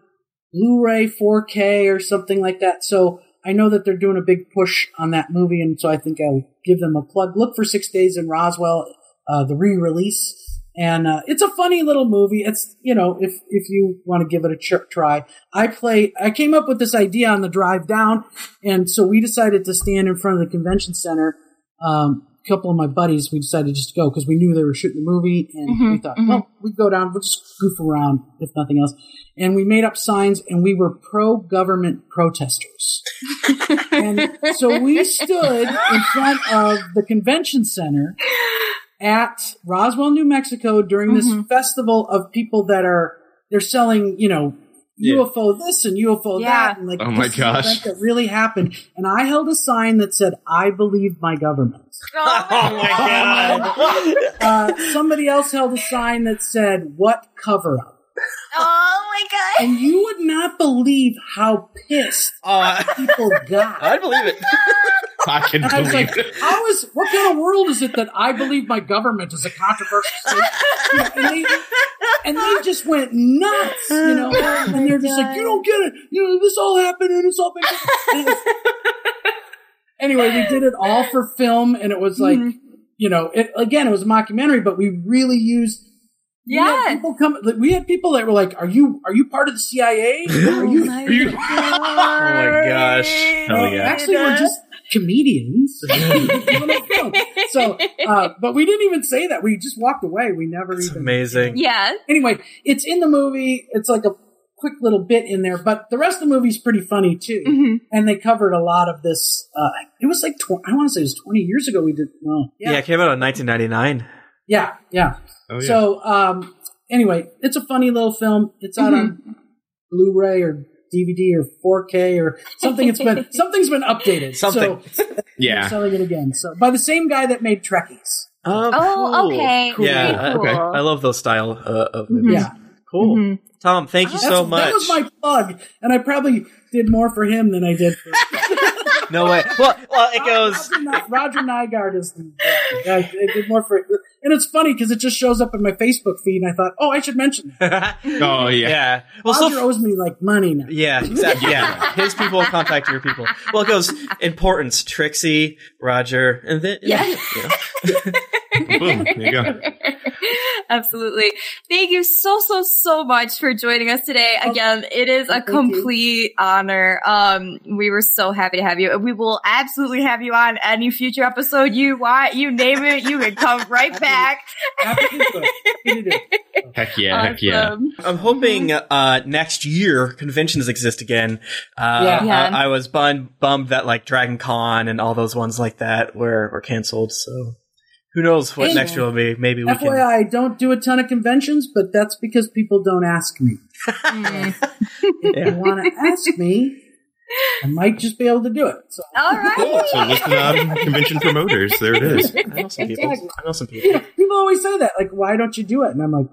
Blu-ray 4K or something like that. So I know that they're doing a big push on that movie, and so I think I'll give them a plug. Look for Six Days in Roswell, uh, the re-release, and uh, it's a funny little movie. It's you know if if you want to give it a ch- try, I play. I came up with this idea on the drive down, and so we decided to stand in front of the convention center. Um, a couple of my buddies, we decided just to go because we knew they were shooting the movie, and we Mhm, thought, mhm. well, we'd go down, we'll just goof around if nothing else. And we made up signs, and we were pro-government protesters. [laughs] and so we stood in front of the convention center at Roswell, New Mexico during this Mhm. festival of people that are they're selling, you know, Yeah. UFO this and UFO Yeah. that, and like Oh my this gosh. event that really happened. And I held a sign that said, "I believe my government." [laughs] Oh oh my god! Uh, somebody else held a sign that said, "What cover up?" Oh my god. And you would not believe how pissed Uh, people got. [laughs] I believe it. [laughs] I [laughs] can And I was believe like, it. how is, what kind of world is it that I believe my government is a controversial statement? You know, and, they, and they just went nuts, you know, and they're just like, you don't get it. You know, this all happened and it's all been. [laughs] it's- anyway, we did it all for film and it was like, Mhm. you know, it, again, it was a mockumentary, but we really used we had Yeah. people come. like, We had people that were like, "Are you are you part of the CIA? [laughs] Are you?" my you- Oh my gosh. Hell yeah. Actually, we're just comedians. on a film. so, uh, but we didn't even say that. We just walked away. We never It's even. amazing. Yeah. Anyway, it's in the movie. It's like a quick little bit in there, but the rest of the movie's pretty funny too. Mhm. And they covered a lot of this. Uh, it was like tw- I want to say it was twenty years ago. We did. Well, Yeah. it came out in 1999. yeah, yeah. Oh, yeah. So, um, anyway, it's a funny little film. It's out on Blu-ray or DVD or 4K or something. It's been [laughs] something's been updated. Something. So [laughs] yeah. selling it again. So by the same guy that made Trekkies. Oh, Oh, cool. okay. Cool. Yeah, I- cool. okay. I love those style uh, of movies. Yeah. Cool. Mhm. Tom, thank you That's- so much. That was my plug, and I probably did more for him than I did for no way. [laughs] Well, well, it goes. Roger, Ny- Roger Nygaard is the yeah, I I did more for and it's funny because it just shows up in my Facebook feed, and I thought, oh, I should mention that. [laughs] Oh, yeah. yeah. Well, Roger so owes me like money now. yeah, exactly. Yeah, [laughs] his people will contact your people. Well, it goes importance: Trixie, Roger, and then Yeah. you know. Boom. There you go. [laughs] Absolutely. Thank you so, so, so much for joining us today. Oh, Again, it is a complete honor. Um, we were so happy to have you. We will absolutely have you on any future episode you want. You name it, you can come [laughs] right back. Happy to do [laughs] it. Happy to do it. Heck yeah. Heck yeah. I'm hoping uh, next year conventions exist again. Uh, Yeah. Yeah. I, I was bummed, bummed that like Dragon Con and all those ones like that were were canceled. So who knows what Hey, next year will be? Maybe we can. FYI, I don't do a ton of conventions, but that's because people don't ask me. [laughs] If you want to ask me, I might just be able to do it. So All Cool. right. So listen on um, convention promoters. There it is. I know some people. [laughs] I know some people. know, people always say that, like, why don't you do it? And I'm like,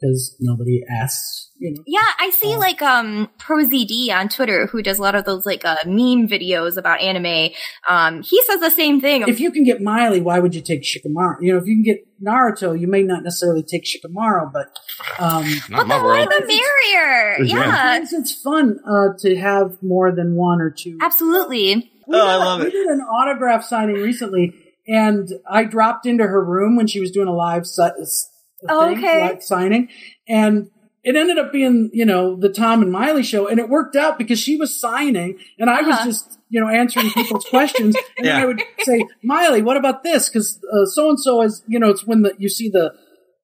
because nobody asks. You know, Yeah, I see Oh. like um ProZD on Twitter who does a lot of those like uh, meme videos about anime. Um, he says the same thing. if you can get Maile, why would you take Shikamaru? You know, if you can get Naruto, you may not necessarily take Shikamaru, but um, Not but my the more world. the merrier. [laughs] Yeah. Yeah, it's fun uh, to have more than one or two. absolutely. We Oh, did I a- love we it. We did an autograph signing recently, and I dropped into her room when she was doing a live si- s- Oh, thing, okay. live signing, and it ended up being you know the Tom and Maile show, and it worked out because she was signing, and I was Uh-huh. just you know answering people's [laughs] questions, and Yeah. I would say, Maile, what about this? Because so and so is you know it's when the you see the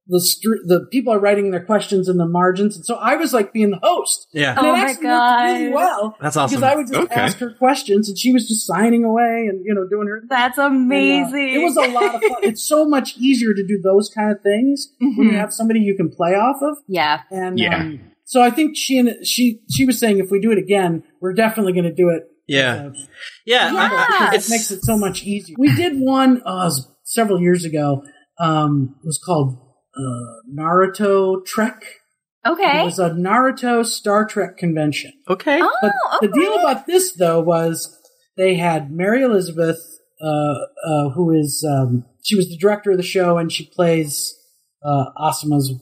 the str- the people are writing their questions in the margins, and so I was like being the host. Yeah, And Oh it my actually worked really well. that's awesome. Because I would just Okay. ask her questions and she was just signing away and, you know, doing her That's and, uh, amazing. it was a lot of fun. [laughs] It's so much easier to do those kind of things when you Mhm. have somebody you can play off of. yeah. And Yeah. um, so I think she and she she was saying if we do it again, we're definitely going to do it. yeah, uh, yeah. Yeah. I- because it's it makes it so much easier. We did one uh, several years ago. Um, it was called uh, Naruto Trek. Okay. It was a Naruto Star Trek convention. okay. Oh, But the deal about this though was they had Mary Elizabeth, uh, uh, who is um, she was the director of the show and she plays uh, Asuma's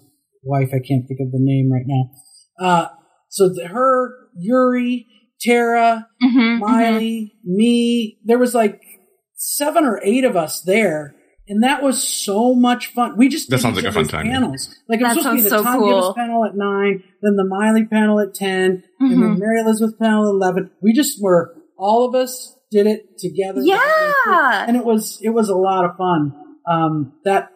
wife. I can't think of the name right now. Uh, so the, her, Yuri, Tara, Mhm, mhm. Maile, me. There was like seven or eight of us there. And that was so much fun. We just That did sounds like a fun other's time, yeah. Panels. Like it was That supposed to be the so Tom cool. Gibis panel at nine, then the Maile panel at ten, and then Mhm. Mary Elizabeth panel at eleven. We just were all of us did it together. Yeah. and it was it was a lot of fun. Um, that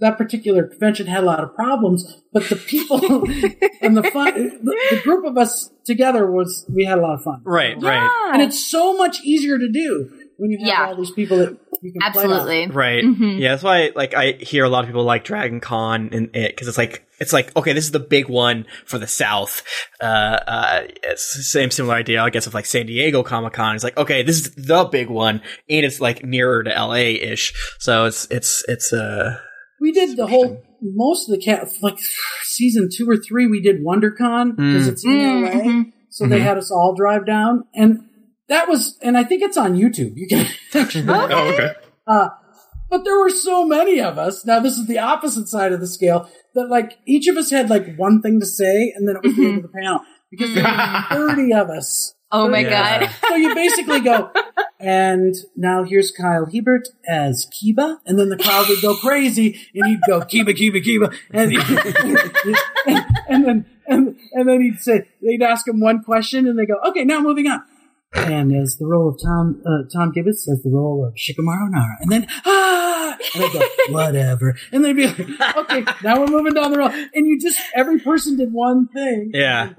that particular convention had a lot of problems, but the people [laughs] and the fun, the, the group of us together was we had a lot of fun. Right, right. And it's so much easier to do when you have Yeah. all these people that you can play off. Absolutely. Right. Mhm. Yeah, that's why like I hear a lot of people like Dragon Con and it because it's like it's like okay, this is the big one for the South. Uh, uh, it's the same similar idea, I guess, of like San Diego Comic Con. It's like okay, this is the big one, and it's like nearer to LA ish. So it's it's it's uh We did the whole most of the cat like season two or three. We did WonderCon because Mm. it's in Mm, LA, mhm. so they Mhm. had us all drive down, and that was and I think it's on YouTube. You can [laughs] actually. Oh, okay. Uh, but there were so many of us. Now this is the opposite side of the scale that like each of us had like one thing to say, and then it was the end of the panel because there were thirty of us. [laughs] Oh my Yeah. god. So you basically go, and now here's Kyle Hebert as Kiba, and then the crowd would go crazy, and he'd go Kiba, Kiba, Kiba, and, [laughs] and, and then and, and then he'd say they'd ask him one question, and they go, okay, now moving on. And as the role of Tom uh, Tom Gibbons as the role of Shikamaru Nara, and then ah, and I go [laughs] whatever, and they'd be like, okay, now we're moving down the road, and you just every person did one thing. Yeah. [laughs]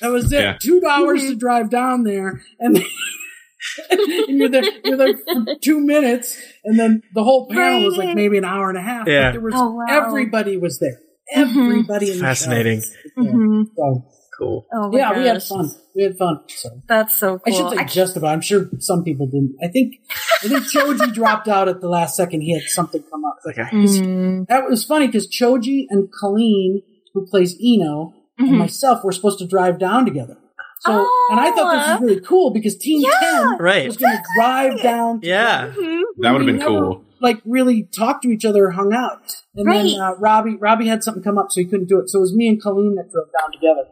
That was it. Yeah. Two hours to drive down there, and, [laughs] and you're there. You're there for two minutes, and then the whole panel was like maybe an hour and a half. Yeah. But there was Oh, wow. everybody was there. Everybody in the Fascinating. show was there. Mhm. So, Cool. Oh my yeah, we had fun. We had fun. So. That's so I cool. should say just about. I'm sure some people didn't. I think I think Choji [laughs] dropped out at the last second. He had something come up. Okay. Mm. That was funny because Choji and Colleen, who plays Ino, and Mhm. myself were supposed to drive down together. So, Oh. and I thought this was really cool because Team Yeah. Ten Right. was going to drive down. Yeah. Mhm. That would have been never, cool. Like really talked to each other, hung out, and Right. then uh, Robbie Robbie had something come up, so he couldn't do it. So it was me and Colleen that drove down together.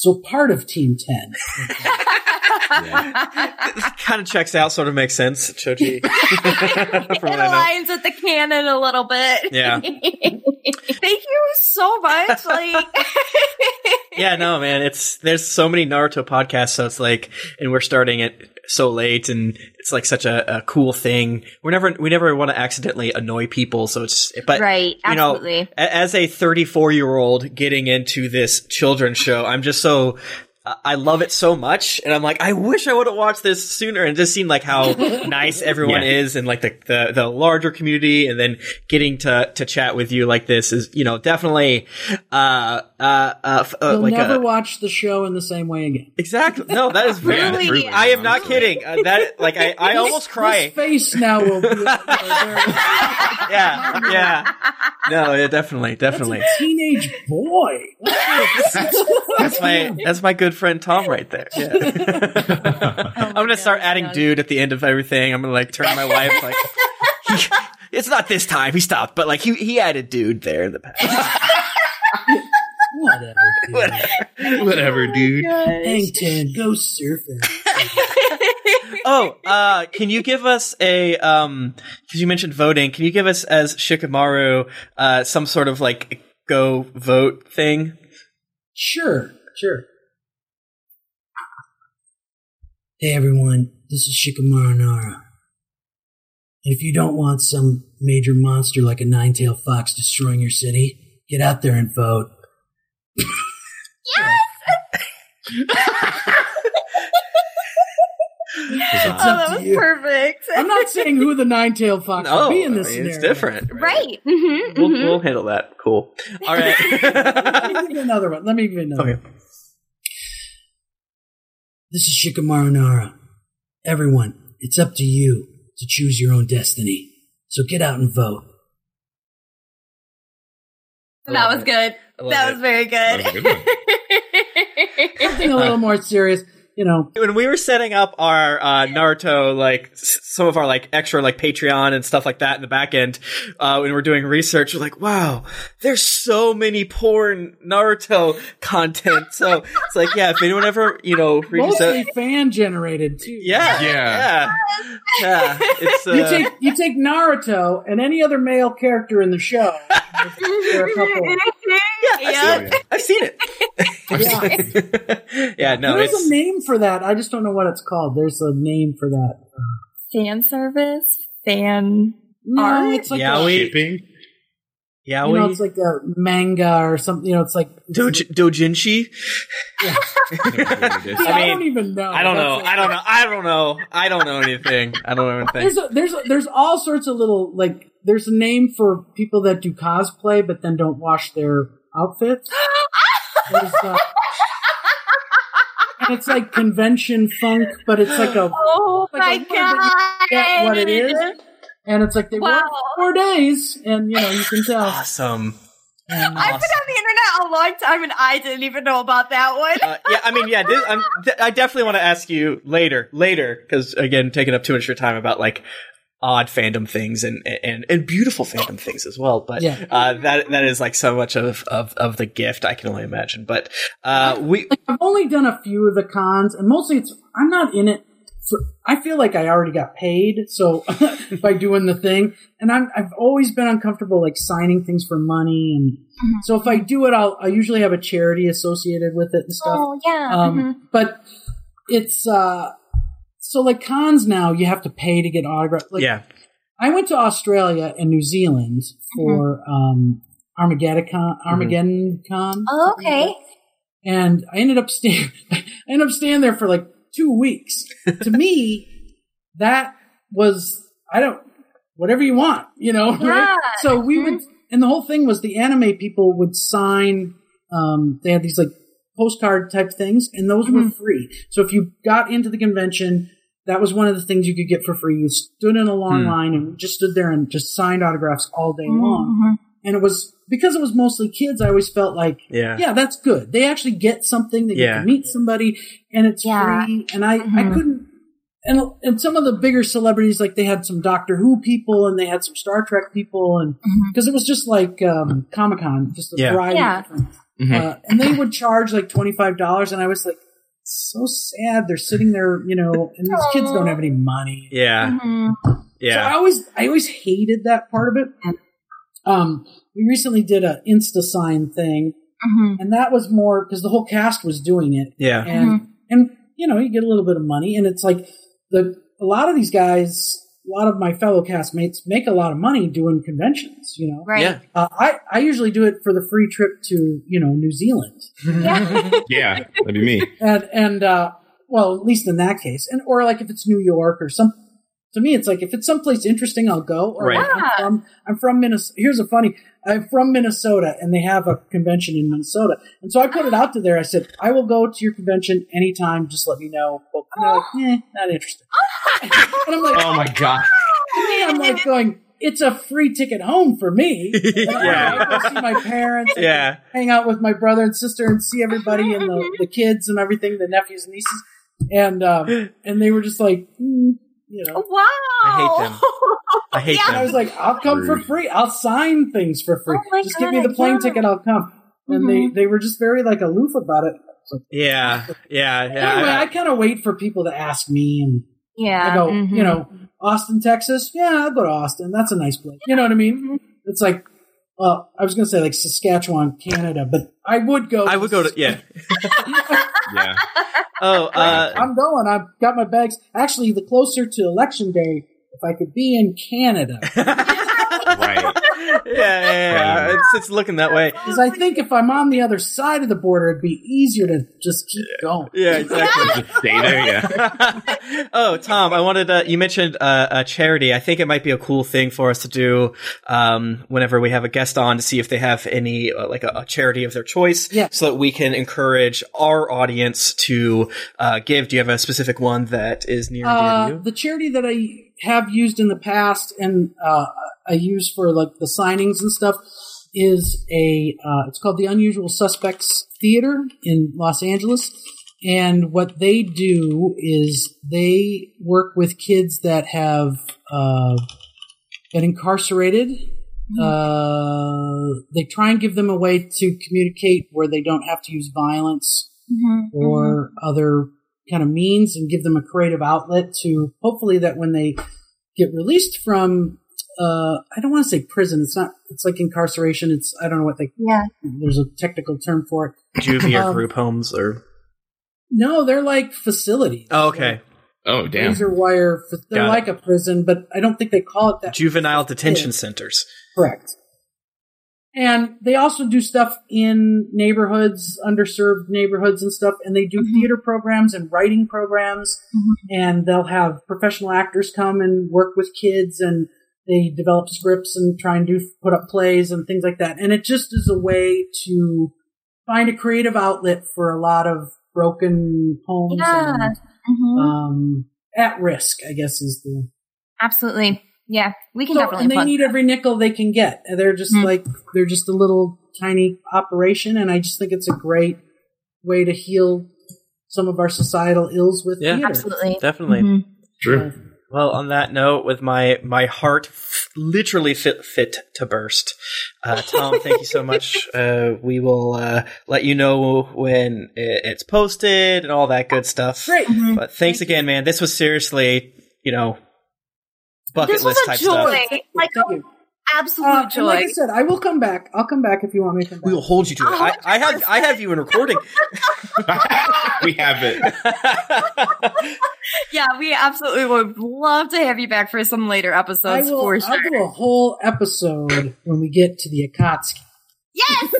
So part of Team Ten. It kind of checks out, sort of makes sense, Choji. [laughs] it From what I know. aligns with the canon a little bit. Yeah. [laughs] Thank you so much. Like, [laughs] Yeah, no, man. It's there's so many Naruto podcasts, so it's like, and we're starting it so late, and it's like such a, a cool thing. We're never we never want to accidentally annoy people, so it's but right, you know, as a 34 year old getting into this children's show, I'm just so. I love it so much, and I'm like, I wish I would have watched this sooner, and it just seemed like how [laughs] nice everyone Yeah. is, and like the, the the larger community, and then getting to to chat with you like this is, you know, definitely, uh, uh, uh, uh You'll like never a, watch the show in the same way again. exactly. No, that is [laughs] very. Really? truly, I am not kidding. Uh, that like I, I [laughs] almost His cry. face now will be. Yeah, yeah. No, yeah, definitely, definitely. That's a teenage boy. That's my that's my good friend Tom right there. [laughs] Yeah. I'm gonna start adding yes. dude at the end of everything. I'm gonna like turn my wife like he- [laughs] it's not this time. He stopped, but like he he added dude there in the past. Whatever. dude. Whatever, dude. Hang ten, go surfing. [laughs] Oh, uh, can you give us a um? Because you mentioned voting, can you give us as Shikamaru uh some sort of like go vote thing? Sure, sure. Hey everyone, this is Shikamaru Nara. And if you don't want some major monster like a nine-tailed fox destroying your city, get out there and vote. Yes! oh, up that to was you. perfect. I'm not saying who the nine-tailed fox No, would be in this I mean, scenario. it's different. right. hmm We'll, we'll handle that. Cool. All right. [laughs] Let me give you another one. Let me give you another okay. one. This is Shikamaru Nara. Everyone, it's up to you to choose your own destiny. So get out and vote. That was good. That it. was very good. That was a good one. Something [laughs] [laughs] a little more serious. You know, when we were setting up our uh, Naruto, like s- some of our like extra like Patreon and stuff like that in the back end, uh, when we're doing research, we're like, wow, there's so many porn Naruto content. So it's like, yeah, if anyone ever, you know, reaches out, mostly fan generated too. yeah, yeah, yeah, it's uh, You take you take Naruto and any other male character in the show. there are a couple. Yeah. I've seen it. Yeah. [laughs] yeah, no, There's it's a name for that. I just don't know what it's called. There's a name for that. Fan service? Fan No, Art? it's like Yeah, we- Shipping? yeah, you know, it's like a manga or something. You know, it's like it's Doj- Dojinshi. Never heard of this. [laughs] See, I I, mean, don't even know. I don't know. That's I don't know. I don't know. I don't know anything. I don't know anything. There's a, there's a, there's all sorts of little like there's a name for people that do cosplay but then don't wash their outfits. There's, uh, and it's like convention funk, but it's like a Oh Like my a god! get what it is. and it's like they work Wow. four days, and you know you can tell. Awesome. And, I've been on the internet a long time and I didn't even know about that one. Uh, yeah, I mean, yeah, this, I'm, th- I definitely want to ask you later, later, because again, taking up too much of your time about like odd fandom things and and and beautiful fandom things as well. But Yeah. uh, that that is like so much of of of the gift I can only imagine. But uh, we I've only done a few of the cons, and mostly it's I'm not in it. For, I feel like I already got paid, so [laughs] by doing the thing, and I'm I've always been uncomfortable like signing things for money, and so if I do it, I'll I usually have a charity associated with it and stuff. oh yeah. Um, mhm. But it's uh, so like cons now, you have to pay to get autograph. Like, yeah. I went to Australia and New Zealand for um, Armageddon Con. Armageddon Con. Oh, okay. and I ended up staying. [laughs] I ended up staying there for like two weeks. to me, that was I don't whatever you want, you know. Yeah. Right? So we would, and the whole thing was the anime people would sign. Um, they had these like postcard type things, and those were free. So if you got into the convention. That was one of the things you could get for free. You stood in a long Hmm. line and just stood there and just signed autographs all day long. Mhm. And it was because it was mostly kids. I always felt like Yeah. yeah, that's good. They actually get something. They get Yeah. to meet somebody, and it's Yeah. free. And I, I Mhm. couldn't. And and some of the bigger celebrities, like they had some Doctor Who people, and they had some Star Trek people, and because it was just like um, Comic Con, just a Yeah. variety. Yeah. Of different, Mhm. uh, and they would charge like twenty five dollars, and I was like, so sad. They're sitting there, you know, and these kids don't have any money. Yeah. Mhm. So I always, I always hated that part of it. Um, we recently did a Insta sign thing, Mhm. and that was more because the whole cast was doing it, Yeah. and and you know you get a little bit of money, and it's like the a lot of these guys, a lot of my fellow castmates make a lot of money doing conventions. You know, Right. Yeah. uh, I I usually do it for the free trip to you know New Zealand, Yeah, [laughs] that'd be me. and and uh, well at least in that case, and or like if it's New York or some. To me, it's like if it's someplace interesting, I'll go. Or Right. I'm from I'm from Minnesota. Here's a funny. I'm from Minnesota, and they have a convention in Minnesota. And so I put it out to there. I said, I will go to your convention anytime. Just let me know. But they're like, eh, not interested. [laughs] and I'm like, Oh my god. to me, I'm like going, it's a free ticket home for me. [laughs] Yeah. I go see my parents. and Yeah. Hang out with my brother and sister and see everybody and the, the kids and everything, the nephews and nieces. And um, and they were just like, mm, you know. Wow. I hate them. I [laughs] hate Yeah. And I was like, I'll come for free. I'll sign things for free. Oh my just give me the plane yeah. ticket. I'll come. And Mhm. they, they were just very like aloof about it. So, Yeah. Yeah. Yeah. anyway, I- I, kind of wait for people to ask me, and Yeah. I go, mhm. you know, Austin, Texas. Yeah, I'll go to Austin. That's a nice place. You know what I mean? Mhm. It's like, well, I was going to say like Saskatchewan, Canada, but I would go. I would go to yeah. [laughs] [laughs] Yeah. [laughs] Oh, uh, I'm going. I've got my bags. Actually, the closer to election day, if I could be in Canada, [laughs] Right. [laughs] yeah, yeah, yeah. It's, it's looking that way. because I think if I'm on the other side of the border, it'd be easier to just keep going. Yeah, exactly. Just stay there. Yeah. [laughs] oh, Tom, I wanted to, you mentioned uh, a charity. I think it might be a cool thing for us to do um, whenever we have a guest on to see if they have any, uh, like a, a charity of their choice, Yeah. so that we can encourage our audience to uh, give. Do you have a specific one that is near and dear Uh, to you? the charity that I have used in the past and uh, I use for like the signings and stuff is a uh, it's called the Unusual Suspects Theater in Los Angeles. And what they do is they work with kids that have uh, been incarcerated. Uh, they try and give them a way to communicate where they don't have to use violence Mhm, or other kind of means and give them a creative outlet to hopefully that when they get released from uh I don't want to say prison it's not it's like incarceration it's I don't know what they. Yeah. there's a technical term for it Juvie or um, group homes or? no they're like facilities Oh, okay. Oh damn. razor wire they're Got it. like a prison but I don't think they call it that Juvenile detention Yeah. centers. Correct. And they also do stuff in neighborhoods, underserved neighborhoods and stuff, and they do Mhm. theater programs and writing programs, and they'll have professional actors come and work with kids, and they develop scripts and try and do put up plays and things like that. And it just is a way to find a creative outlet for a lot of broken homes Yeah. and Mhm. um, at risk, I guess is the Absolutely. Yeah. We can so, definitely and they need that. every nickel they can get. And They're just Mm. like they're just a little tiny operation, and I just think it's a great way to heal some of our societal ills with Yeah. theater. Absolutely. Definitely. Mhm. True. Well, on that note, with my my heart f- literally fit fit to burst, uh, Tom, thank you so much. [laughs] Uh, we will uh, let you know when i- it's posted and all that good stuff. Great. Mhm. But thanks again, man. This was seriously, you know, bucket This was list a type joy. stuff. Thank Like, you. Absolute Uh, joy. like I said, I will come back. I'll come back if you want me to come back. We will hold you to it. I, I have I have you in recording. [laughs] [laughs] we have it. [laughs] yeah, we absolutely would love to have you back for some later I episodes will. for I'll do a whole episode when we get to the Akatsuki. Yes,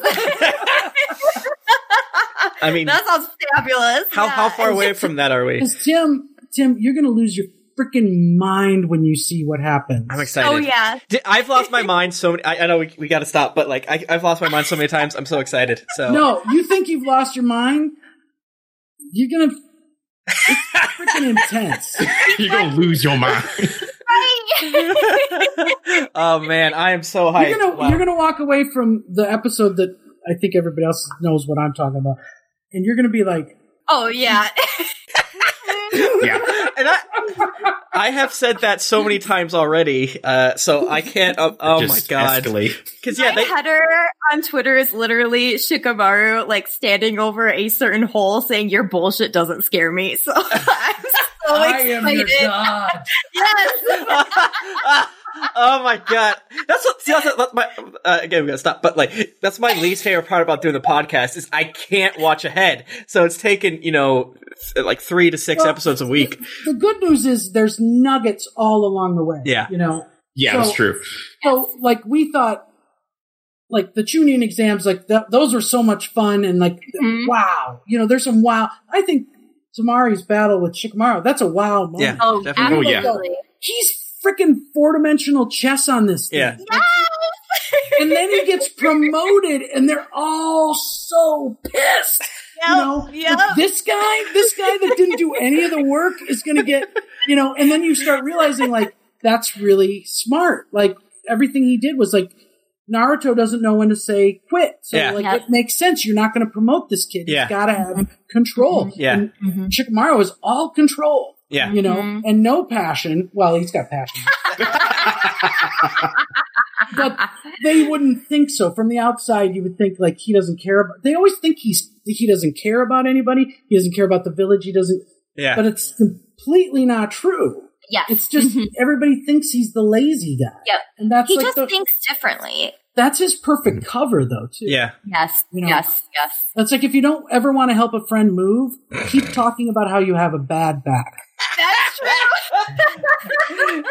I mean, that sounds fabulous. how Yeah. how far away from that are we? Tim, Tim, you're gonna lose your freaking mind when you see what happens. I'm excited. Oh yeah, Di- I've lost my mind so many. I, I know we, we got to stop, but like I, I've lost my mind so many times. I'm so excited. So No, you think you've lost your mind? You're gonna. It's freaking intense. [laughs] You're gonna lose your mind. [laughs] oh man, I am so hyped. You're gonna Wow. you're gonna walk away from the episode that I think everybody else knows what I'm talking about, and you're gonna be like, oh yeah. [laughs] [laughs] Yeah. and I, I have said that so many times already. Uh, so I can't. Uh, oh Just my god. Escalate. Because yeah, My they, header on Twitter is literally Shikamaru like standing over a certain hole saying your bullshit doesn't scare me. [laughs] So I'm so "I am your excited. god." [laughs] Yes. Oh my god, that's what. See, that's, that's my. Uh, again, we gotta stop. But like, that's my least favorite part about doing the podcast is I can't watch ahead. So it's taken you know like three to six Well, episodes a week. The good news is there's nuggets all along the way. Yeah. you know. Yeah, So- that's true. So like we thought, like the Chunin exams, like th- those were so much fun and like Mhm. wow, you know, there's some wow. I think Temari's battle with Shikamaru, that's a wow moment. Yeah. Oh, Definitely. Oh, yeah. He's freaking four dimensional chess on this thing. Yeah. and then he gets promoted and they're all so pissed. You know, Yep. Like, this guy, this guy that didn't do any of the work is going to get, you know, and then you start realizing like that's really smart. Like everything he did was like Naruto doesn't know when to say quit. So Yeah. like Yeah. it makes sense. You're not going to promote this kid. Yeah. He's got to have control. Yeah. And Mhm. Shikamaru is all control. Yeah. You know, Mhm. and no passion. Well, he's got passion. [laughs] but they wouldn't think so. From the outside, you would think like he doesn't care about. They always think he's he doesn't care about anybody. He doesn't care about the village. He doesn't. Yeah. But it's completely not true. Yeah. It's just Mhm. everybody thinks he's the lazy guy. Yep. And that's He like just the, thinks differently. that's his perfect cover though too. yeah. Yes. You know. yes. Yes. That's like if you don't ever want to help a friend move, keep [laughs] talking about how you have a bad back. That's true.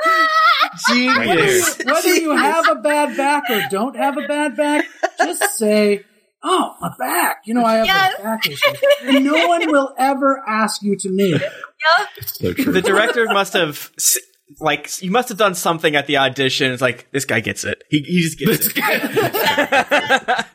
Genius. Whether you have a bad back or don't have a bad back, just say, "Oh, my back." You know, I have Yes. a back issue, and no one will ever ask you to move. So the director must have s- like you must have done something at the audition. It's like this guy gets it. He, he just gets it. [laughs]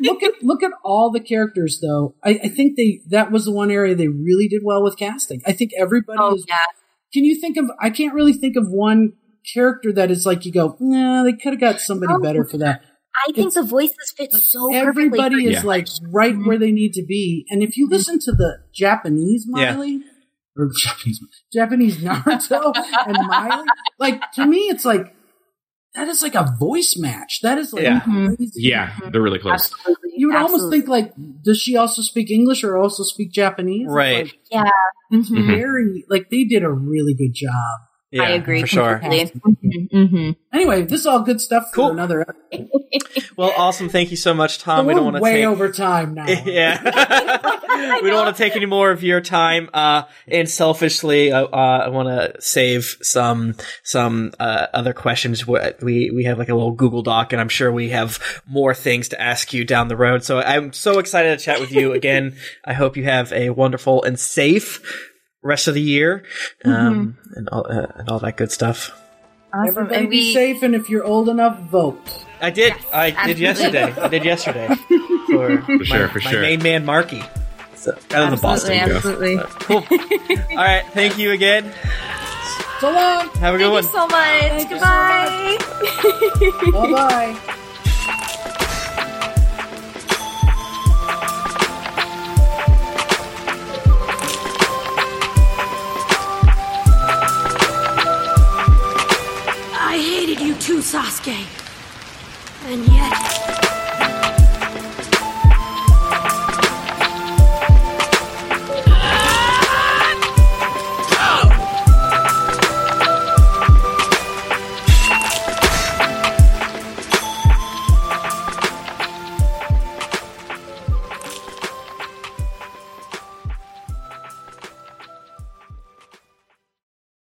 look at look at all the characters, though. I, I think they that was the one area they really did well with casting. I think everybody Oh is. yeah. Can you think of? I can't really think of one character that is like you go, nah, they could have got somebody Oh. better for that. I think the voices fit so well. Everybody perfectly. is Yeah. like right where they need to be. And if you listen to the Japanese Yeah. Maile or Japanese Japanese Naruto [laughs] and Maile, like to me, it's like that is like a voice match. That is like Yeah. crazy. yeah, they're really close. Absolutely. You would almost think like, does she also speak English or also speak Japanese? Right. like Yeah. Mhm. Mhm. very like they did a really good job. Yeah, I agree for sure. completely. Mhm. Mhm. Anyway, this is all good stuff for Cool. another. [laughs] Well, awesome. Thank you so much, Tom. we We're don't want to way take over time [laughs] now. yeah. [laughs] we don't want to take any more of your time. Uh, and selfishly, uh, uh, I want to save some some uh, other questions. Wh- We we have like a little Google Doc, and I'm sure we have more things to ask you down the road. So I'm so excited to chat with you again. I hope you have a wonderful and safe rest of the year, um, and all uh, and all that good stuff. Awesome. Everybody And be we, safe, and if you're old enough, vote. I did. Yes, I did yesterday. I did yesterday [laughs] for, For sure, my, for my sure. main man Markey. So, out of the Boston. absolutely, go. absolutely. Cool. [laughs] All right. Thank you again. So long. Have a good Thank one. you so much. you so Goodbye. [laughs] Bye bye. Sasuke. And yet...